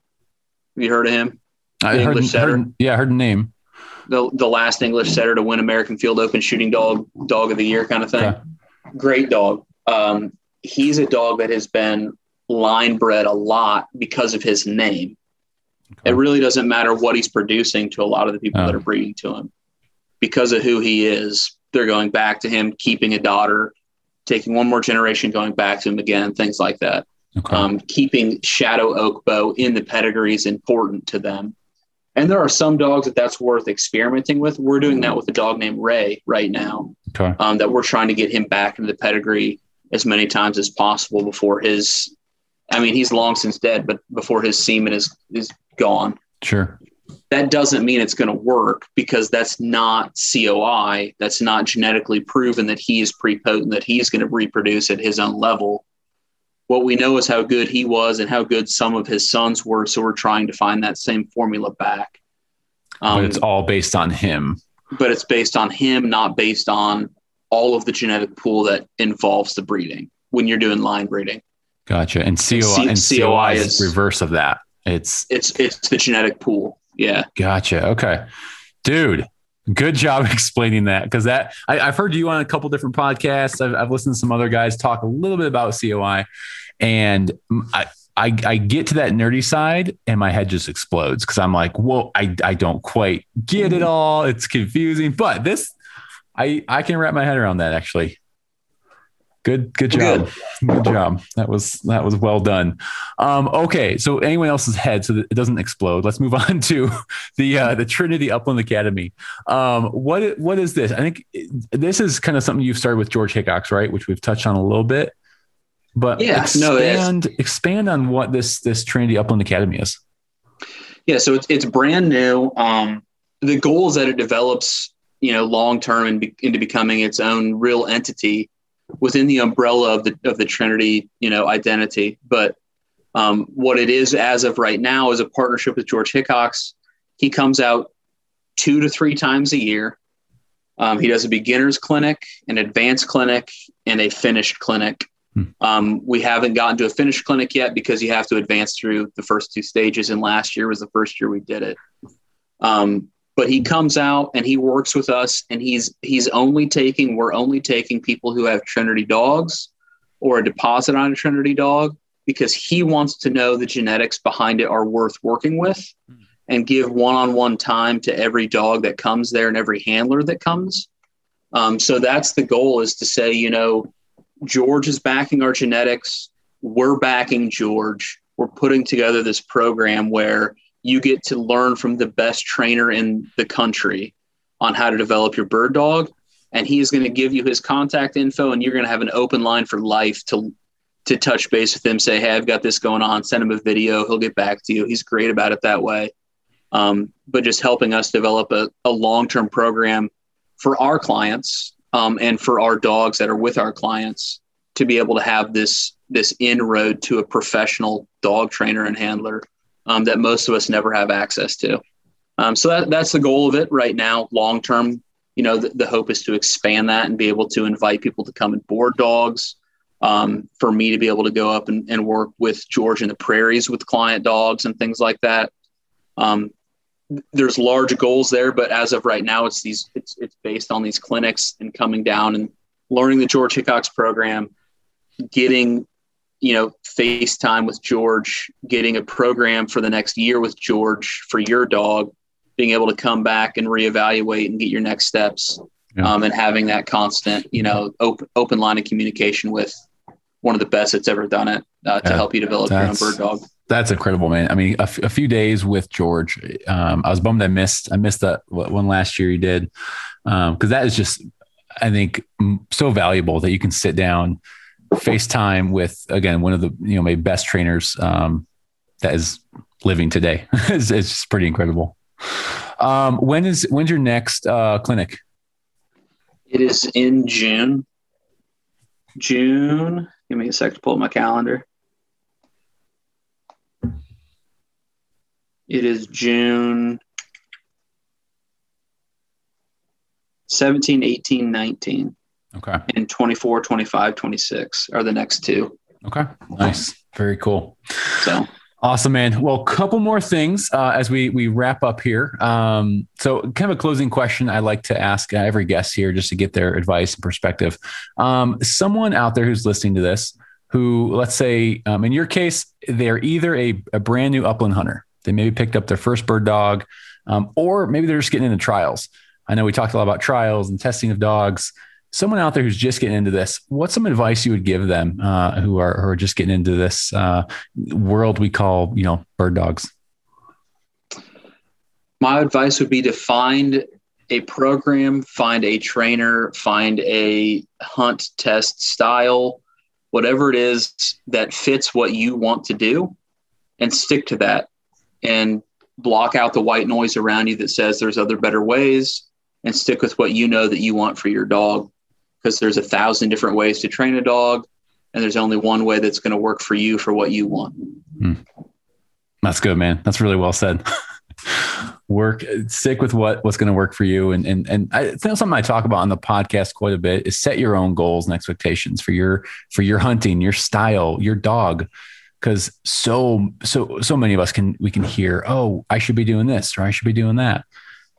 S2: Have you heard of him?
S1: I
S2: The
S1: heard,
S2: English setter?
S1: heard yeah, I heard the name.
S2: The the last English setter to win American Field Open Shooting Dog Dog of the Year kind of thing.
S1: Okay.
S2: Great dog. Um, he's a dog that has been line bred a lot because of his name.
S1: Okay.
S2: It really doesn't matter what he's producing to a lot of the people
S1: Oh.
S2: that are breeding to him. Because of who he is, they're going back to him, keeping a daughter, taking one more generation, going back to him again, things like that.
S1: Okay.
S2: Um, keeping Shadow Oak Bo in the pedigree is important to them. And there are some dogs that that's worth experimenting with. We're doing that with a dog named Ray right now,
S1: okay.
S2: um, that we're trying to get him back into the pedigree as many times as possible before his. I mean, he's long since dead, but before his semen is is gone.
S1: Sure.
S2: That doesn't mean it's going to work because that's not COI. That's not genetically proven that he is prepotent, that he's going to reproduce at his own level. What we know is how good he was and how good some of his sons were. So we're trying to find that same formula back.
S1: but
S2: Um,
S1: it's all based on him.
S2: but it's based on him, not based on all of the genetic pool that involves the breeding when you're doing line breeding.
S1: Gotcha. And COI,
S2: C-
S1: and
S2: COI
S1: is
S2: is-
S1: reverse of that. It's
S2: It's it's the genetic pool. Yeah.
S1: Gotcha. Okay. Dude, good job explaining that because that I, have heard you on a couple different podcasts. I've, I've listened to some other guys talk a little bit about COI, and I, I, I get to that nerdy side and my head just explodes because I'm like, whoa, I, I don't quite get it mm-hmm. all. It's confusing, but this, I, I can wrap my head around that actually. Good, good job. Good. job. That was that was well done. Um, okay, so anyone else's head, so that it doesn't explode. Let's move on to the uh, the Trinity Upland Academy. Um, what what is this? I think this is kind of something you've started with George Hickox, right? Which we've touched on a little bit. But
S2: Yeah, no,
S1: expand expand on what this this Trinity Upland Academy is.
S2: Yeah, so it's it's brand new. Um, the goal is that it develops, you know, long term and be, into becoming its own real entity within the umbrella of the of the Trinity, you know, identity. But um, what it is as of right now is a partnership with George Hickox. He comes out two to three times a year. Um, he does a beginners clinic, an advanced clinic, and a finished clinic.
S1: Hmm.
S2: Um, we haven't gotten to a finished clinic yet because you have to advance through the first two stages. And last year was the first year we did it. Um, but he comes out and he works with us, and he's he's only taking we're only taking people who have Trinity dogs or a deposit on a Trinity dog because he wants to know the genetics behind it are worth working with and give one-on-one time to every dog that comes there and every handler that comes. Um, so that's the goal is to say, you know, George is backing our genetics. We're backing George. We're putting together this program where you get to learn from the best trainer in the country on how to develop your bird dog. And he is going to give you his contact info, and you're going to have an open line for life to to touch base with him. Say, hey, I've got this going on. Send him a video. He'll get back to you. He's great about it that way. Um, but just helping us develop a, a long term program for our clients um, and for our dogs that are with our clients to be able to have this this inroad to a professional dog trainer and handler um, that most of us never have access to. Um, so that, that's the goal of it right now. Long term, you know, the, the hope is to expand that and be able to invite people to come and board dogs. Um, for me to be able to go up and, and work with George in the prairies with client dogs and things like that. Um, there's large goals there, but as of right now, it's these it's it's based on these clinics and coming down and learning the George Hickox program, getting you know FaceTime with George, getting a program for the next year with George for your dog, being able to come back and reevaluate and get your next steps,
S1: Yeah.
S2: um, and having that constant you know open open line of communication with one of the best that's ever done it uh, to
S1: Yeah,
S2: help you develop your own bird dog.
S1: That's incredible, man. I mean, a, f- a few days with George. Um, I was bummed I missed. I missed that one last year. He did because that is just, I think, m- so valuable that you can sit down, FaceTime with again one of the you know maybe best trainers um, that is living today. it's, it's pretty incredible. Um, when is when's your next uh, clinic?
S2: It is in June. June. Give me a sec to pull my calendar. It is June 17, 18, 19,
S1: Okay.
S2: and 24, 25, 26 are the next two.
S1: Okay. Nice. Very cool.
S2: So,
S1: Awesome, man. Well, a couple more things uh, as we we wrap up here. Um, so, kind of a closing question I like to ask uh, every guest here, just to get their advice and perspective. Um, someone out there who's listening to this, who let's say, um, in your case, they're either a, a brand new upland hunter, they maybe picked up their first bird dog, um, or maybe they're just getting into trials. I know we talked a lot about trials and testing of dogs. Someone out there who's just getting into this, what's some advice you would give them uh, who are who are just getting into this uh, world we call, you know, bird dogs?
S2: my advice would be to find a program, find a trainer, find a hunt test style, whatever it is that fits what you want to do, and stick to that and block out the white noise around you that says there's other better ways and stick with what you know that you want for your dog because there's a thousand different ways to train a dog and there's only one way that's going to work for you for what you want. Hmm.
S1: That's good, man. That's really well said. work, stick with what what's going to work for you. And and and I think something I talk about on the podcast quite a bit is set your own goals and expectations for your for your hunting, your style, your dog. Because so so so many of us can we can hear, oh, I should be doing this or I should be doing that,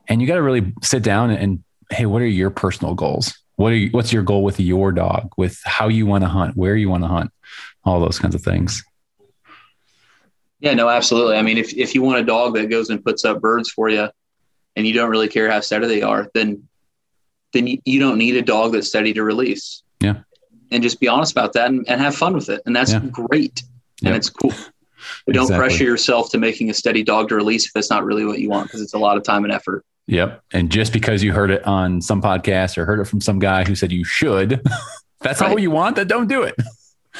S1: and you got to really sit down and hey, what are your personal goals? What are you, what's your goal with your dog? With how you want to hunt, where you want to hunt, all those kinds of things.
S2: Yeah, no, absolutely. I mean, if, if you want a dog that goes and puts up birds for you and you don't really care how steady they are, then then you, you don't need a dog that's steady to release.
S1: Yeah.
S2: And just be honest about that and, and have fun with it. And that's
S1: Yeah.
S2: great. And
S1: Yep.
S2: it's cool. But don't
S1: Exactly.
S2: pressure yourself to making a steady dog to release if it's not really what you want because it's a lot of time and effort.
S1: Yep. And just because you heard it on some podcast or heard it from some guy who said you should, that's not
S2: Right.
S1: what you want, then don't do it.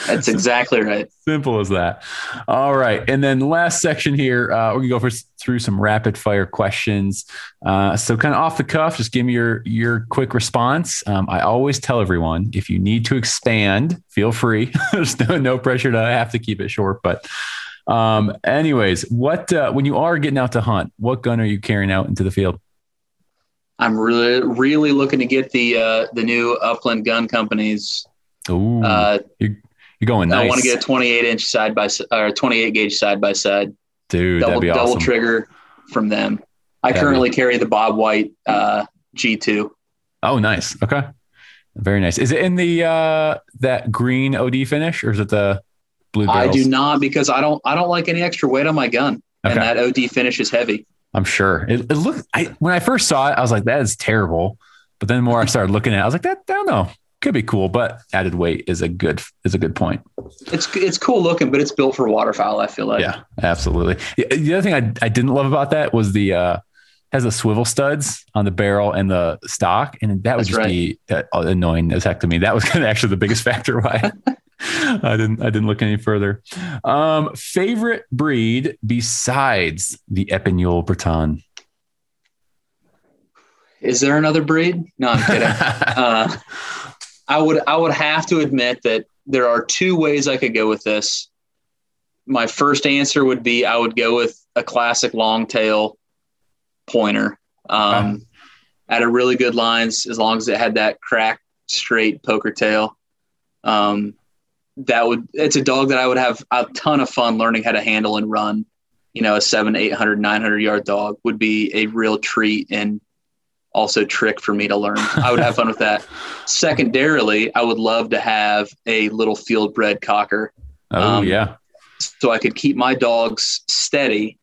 S2: That's exactly right.
S1: Simple as that. All right. And then last section here, uh, we're going to go for, through some rapid fire questions. Uh, so kind of off the cuff, just give me your, your quick response. Um, I always tell everyone, if you need to expand, feel free. There's no, no pressure to have to keep it short, but um, anyways, what, uh, when you are getting out to hunt, what gun are you carrying out into the field?
S2: I'm really, really looking to get the uh, the new Upland Gun Companies.
S1: Ooh,
S2: Uh,
S1: you're going nice.
S2: I want to get a 28 inch side by or 28 gauge side by side.
S1: Dude,
S2: double
S1: that'd be
S2: double
S1: awesome.
S2: trigger from them. I
S1: That'd be-
S2: currently carry the Bob White uh, G2.
S1: Oh, nice. Okay. Very nice. Is it in the uh that green OD finish or is it the blue
S2: I do not because I don't I don't like any extra weight on my gun,
S1: Okay.
S2: and that OD finish is heavy.
S1: I'm sure. It, it looked I when I first saw it, I was like, that is terrible. But then the more I started looking at it, I was like, that I don't know. Could be cool, but added weight is a good is a good point.
S2: It's it's cool looking, but it's built for waterfowl. I feel like.
S1: Yeah, absolutely. The the other thing I, I didn't love about that was the uh has the swivel studs on the barrel and the stock, and that would
S2: That's
S1: just
S2: right.
S1: be uh, annoying as heck to me. That was kind of actually the biggest factor why I didn't I didn't look any further. Um, favorite breed besides the Epagneul Breton.
S2: Is there another breed? No, I'm kidding. uh, I would I would have to admit that there are two ways I could go with this. My first answer would be I would go with a classic long tail pointer. Um, At a really good lines, as long as it had that crack straight poker tail. Um, that would it's a dog that I would have a ton of fun learning how to handle and run. You know, a seven, 800, 900 yard dog would be a real treat and also trick for me to learn. I would have fun with that. Secondarily, I would love to have a little field bred cocker
S1: oh
S2: Um,
S1: yeah,
S2: so I could keep my dogs steady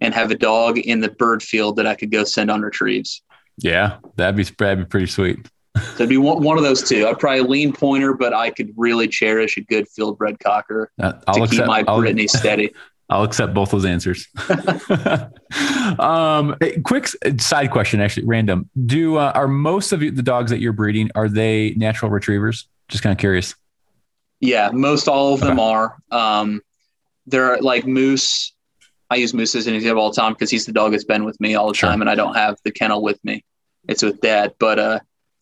S2: and have a dog in the bird field that I could go send on retrieves.
S1: yeah, that'd be that'd be pretty sweet.
S2: So it'd be one, one of those two. I'd probably lean pointer, but I could really cherish a good field bred cocker
S1: Uh,
S2: to keep
S1: accept.
S2: my
S1: I'll,
S2: Brittany steady.
S1: I'll accept both those answers. um, quick side question, actually, random. Do uh, are most of the dogs that you're breeding are they natural retrievers? Just kind of curious.
S2: Yeah, most all of them are. Um, they're like Moose. I use Moose as an example all the time because he's the dog that's been with me all the
S1: Sure.
S2: time, and I don't have the kennel with me. It's with Dad, but uh,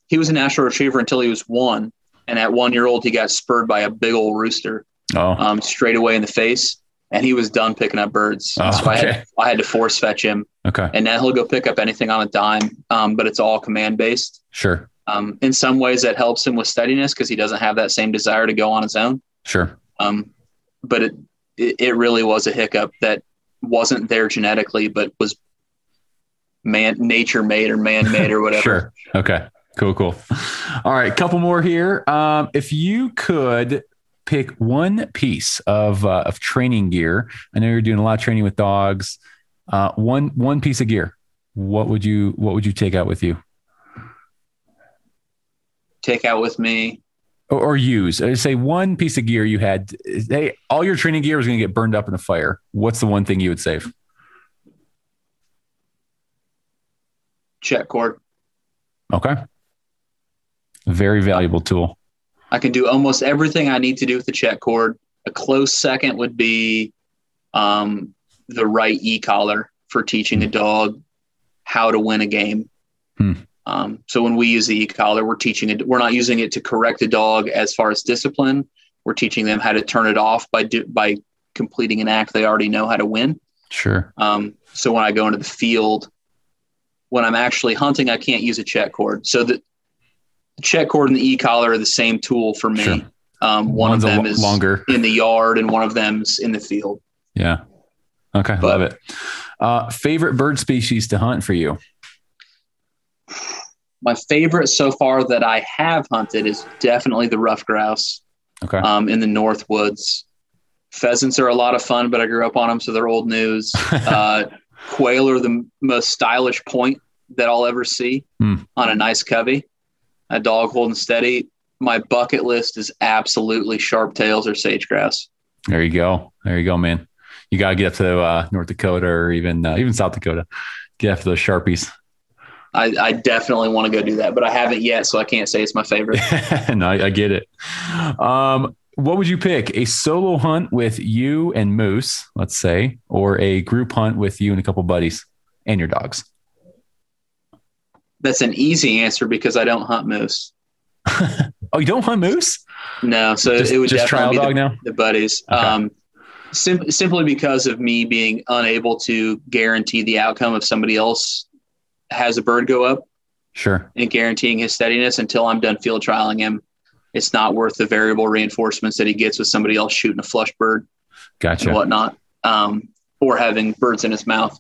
S2: he was a natural retriever until he was one, and at one year old, he got spurred by a big old rooster
S1: Oh,
S2: um, straight away in the face, and he was done picking up birds.
S1: Oh,
S2: so I had I had to force fetch him,
S1: okay,
S2: and now he'll go pick up anything on a dime, um, but it's all command based.
S1: sure,
S2: Um, in some ways, that helps him with steadiness because he doesn't have that same desire to go on his own.
S1: sure.
S2: Um, but it, it it really was a hiccup that wasn't there genetically, but was man nature made or man made or whatever.
S1: Sure. Okay. Cool. Cool. All right. Couple more here. Um, if you could pick one piece of uh, of training gear, I know you're doing a lot of training with dogs. Uh, one one piece of gear. What would you What would you take out with you
S2: Take out with me.
S1: or, or use? Uh, Say one piece of gear you had. Hey, all your training gear was going to get burned up in a fire. What's the one thing you would save?
S2: check cord.
S1: Okay. Very valuable tool.
S2: I can do almost everything I need to do with the check cord. A close second would be um, the right e collar for teaching a dog how to win a game.
S1: Hmm.
S2: Um, so when we use the e collar, we're teaching it. We're not using it to correct a dog as far as discipline. We're teaching them how to turn it off by do, by completing an act they already know how to win.
S1: Sure.
S2: Um, so when I go into the field, when I'm actually hunting, I can't use a check cord. So the, the check cord and the e-collar are the same tool for me.
S1: Sure.
S2: Um, one
S1: One's
S2: of them is
S1: longer.
S2: in the yard and one of them's in the field.
S1: Yeah. Okay.
S2: But-
S1: love it. Uh, favorite bird species to hunt for you?
S2: My favorite so far that I have hunted is definitely the rough grouse
S1: Okay.
S2: um, in the north woods. Pheasants are a lot of fun, but I grew up on them, so they're old news. Uh, quail are the most stylish point that I'll ever see
S1: Hmm.
S2: on a nice covey. A dog holding steady. My bucket list is absolutely sharp tails or sage grouse.
S1: there you go. There you go, man. You got to get up to uh, North Dakota or even uh, even South Dakota. Get after those sharpies.
S2: I, I definitely want to go do that, but I haven't yet, so I can't say it's my favorite.
S1: no, I, I get it. Um, what would you pick? A solo hunt with you and Moose, let's say, or a group hunt with you and a couple buddies and your dogs?
S2: That's an easy answer because I don't hunt moose.
S1: Oh, you don't hunt moose?
S2: No, so
S1: Just,
S2: it would
S1: just trial
S2: definitely be
S1: dog
S2: the,
S1: now.
S2: the buddies.
S1: Okay.
S2: Um, sim- simply because of me being unable to guarantee the outcome if somebody else has a bird go up
S1: Sure.
S2: and guaranteeing his steadiness until I'm done field trialing him. It's not worth the variable reinforcements that he gets with somebody else shooting a flush bird
S1: Gotcha.
S2: and whatnot, um, or having birds in his mouth.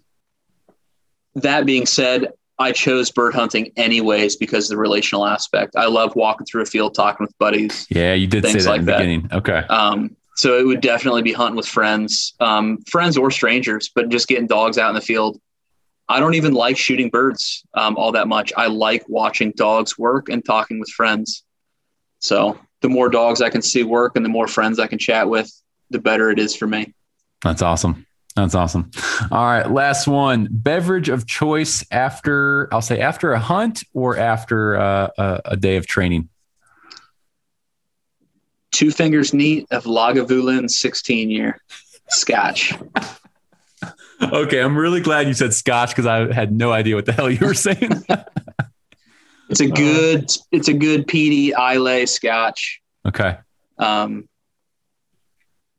S2: That being said, I chose bird hunting anyways because of the relational aspect. I love walking through a field talking with buddies.
S1: Yeah, you did say that
S2: like
S1: in the
S2: that.
S1: beginning. Okay.
S2: Um, so it would definitely be hunting with friends, um, friends or strangers, but just getting dogs out in the field. I don't even like shooting birds um, all that much. I like watching dogs work and talking with friends. So the more dogs I can see work and the more friends I can chat with, the better it is for me.
S1: That's awesome. That's awesome. All right, last one. Beverage of choice after I'll say after a hunt or after uh, a, a day of training.
S2: Two fingers neat of Lagavulin 16 year scotch.
S1: Okay, I'm really glad you said Scotch because I had no idea what the hell you were saying.
S2: It's a good, it's a good peaty Islay scotch.
S1: okay.
S2: Um,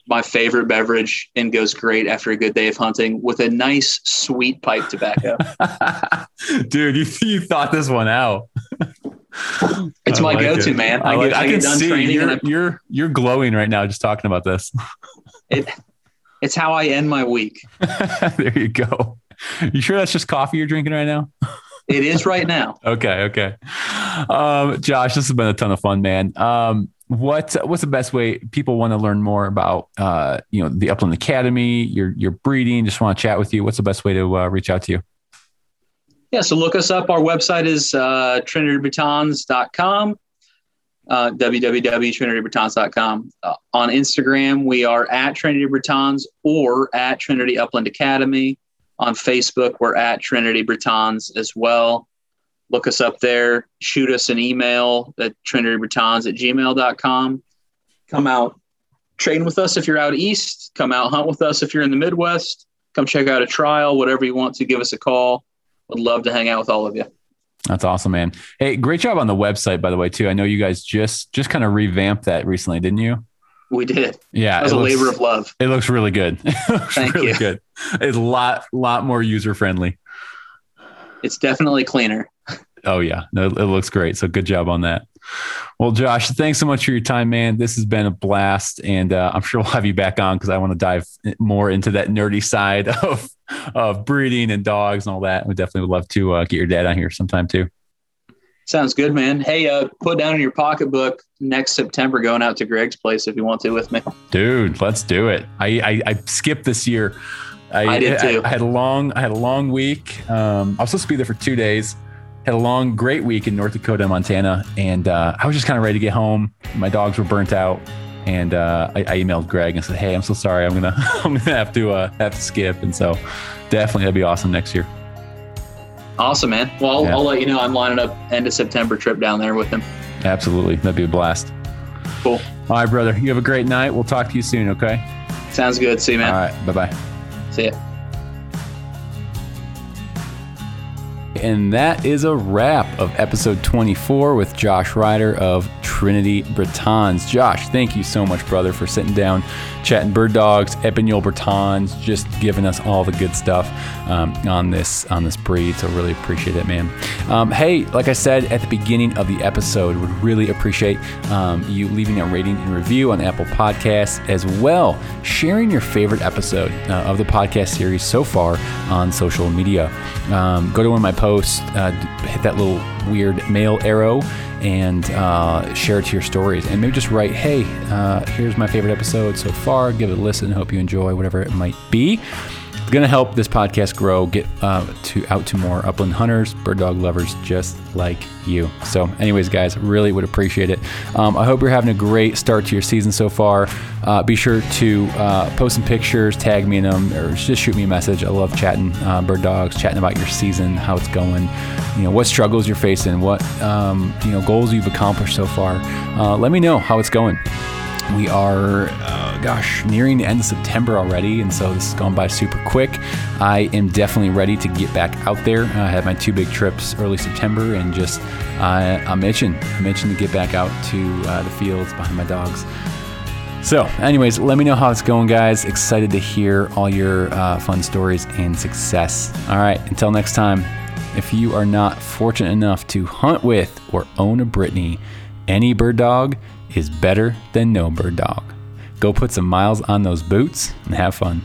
S2: my favorite beverage and goes great after a good day of hunting with a nice sweet pipe tobacco.
S1: Dude, you, you thought this one out.
S2: It's my
S1: like
S2: go-to,
S1: it.
S2: man.
S1: I,
S2: I,
S1: like,
S2: get,
S1: I
S2: I
S1: can
S2: done
S1: see you're, you're you're glowing right now just talking about this.
S2: it, it's how I end my week.
S1: there you go. You sure that's just coffee you're drinking right now?
S2: It is right now.
S1: Okay, okay. Um, Josh, this has been a ton of fun, man. Um, what what's the best way people want to learn more about uh, you know the Upland Academy, your your breeding? Just want to chat with you. What's the best way to uh, reach out to you?
S2: Yeah, so look us up. Our website is uh, trinitybretons.com, uh, www.trinitybretons.com. Uh, on Instagram, we are at Trinity Bretons or at Trinity Upland Academy. On Facebook, we're at Trinity Bretons as well. Look us up there. Shoot us an email at trinitybretons at gmail.com. Come out, train with us if you're out east. Come out, hunt with us if you're in the Midwest. Come check out a trial, whatever you want to, give us a call. Would love to hang out with all of you.
S1: That's awesome, man. Hey, great job on the website, by the way, too. I know you guys just just kind of revamped that recently, didn't you?
S2: We did.
S1: Yeah,
S2: That was
S1: it
S2: a
S1: looks-
S2: labor of love.
S1: It looks really good. It looks
S2: Thank
S1: really
S2: you.
S1: good. It's a lot lot more user friendly.
S2: It's definitely cleaner.
S1: Oh yeah, no, it looks great. So good job on that. Well, Josh, thanks so much for your time, man. This has been a blast, and uh, I'm sure we'll have you back on because I want to dive more into that nerdy side of of breeding and dogs and all that. We definitely would love to uh, get your dad on here sometime too.
S2: Sounds good, man. Hey, uh, put down in your pocketbook next September going out to Greg's place if you want to with me.
S1: Dude, let's do it. I I, I skipped this year.
S2: I did too.
S1: I, had a long I had a long week. Um, I was supposed to be there for two days. Had a long, great week in North Dakota Montana, and uh, I was just kind of ready to get home. My dogs were burnt out, and uh, I, I emailed Greg and said, "Hey, I'm so sorry. I'm gonna I'm gonna have to uh, have to skip." And so, definitely that'd be awesome next year.
S2: Awesome, man. Well, I'll. I'll let you know. I'm lining up end of September trip down there with him.
S1: Absolutely, that'd be a blast.
S2: Cool.
S1: All right, brother. You have a great night. We'll talk to you soon. Okay.
S2: Sounds good. See you, man.
S1: All right. Bye bye.
S2: See ya.
S1: And that is a wrap of episode 24 with Josh Ruiter of Trinity Bretons. Josh, thank you so much, brother, for sitting down, chatting bird dogs, Epagneul Bretons, just giving us all the good stuff um, on this on this breed. So really appreciate it, man. Um, hey, like I said at the beginning of the episode, would really appreciate um, you leaving a rating and review on Apple Podcasts, as well sharing your favorite episode uh, of the podcast series so far on social media. Um, go to one of my posts, uh, hit that little weird mail arrow, and uh, share it to your stories. And maybe just write, hey, uh, here's my favorite episode so far. Give it a listen. Hope you enjoy whatever it might be. Going to help this podcast grow, get uh, to out to more upland hunters, bird dog lovers just like you. So, anyways, guys, really would appreciate it. Um, I hope you're having a great start to your season so far. Uh, be sure to uh, post some pictures, tag me in them, or just shoot me a message. I love chatting uh, bird dogs, chatting about your season, how it's going, you know, what struggles you're facing, what um, you know goals you've accomplished so far. Uh, let me know how it's going. We are, uh, gosh, nearing the end of September already, and so this has gone by super quick. I am definitely ready to get back out there. I had my two big trips early September, and just uh, I'm itching. I'm itching to get back out to uh, the fields behind my dogs. So, anyways, let me know how it's going, guys. Excited to hear all your uh, fun stories and success. All right, until next time, if you are not fortunate enough to hunt with or own a Brittany, any bird dog is better than no bird dog. Go put some miles on those boots and have fun.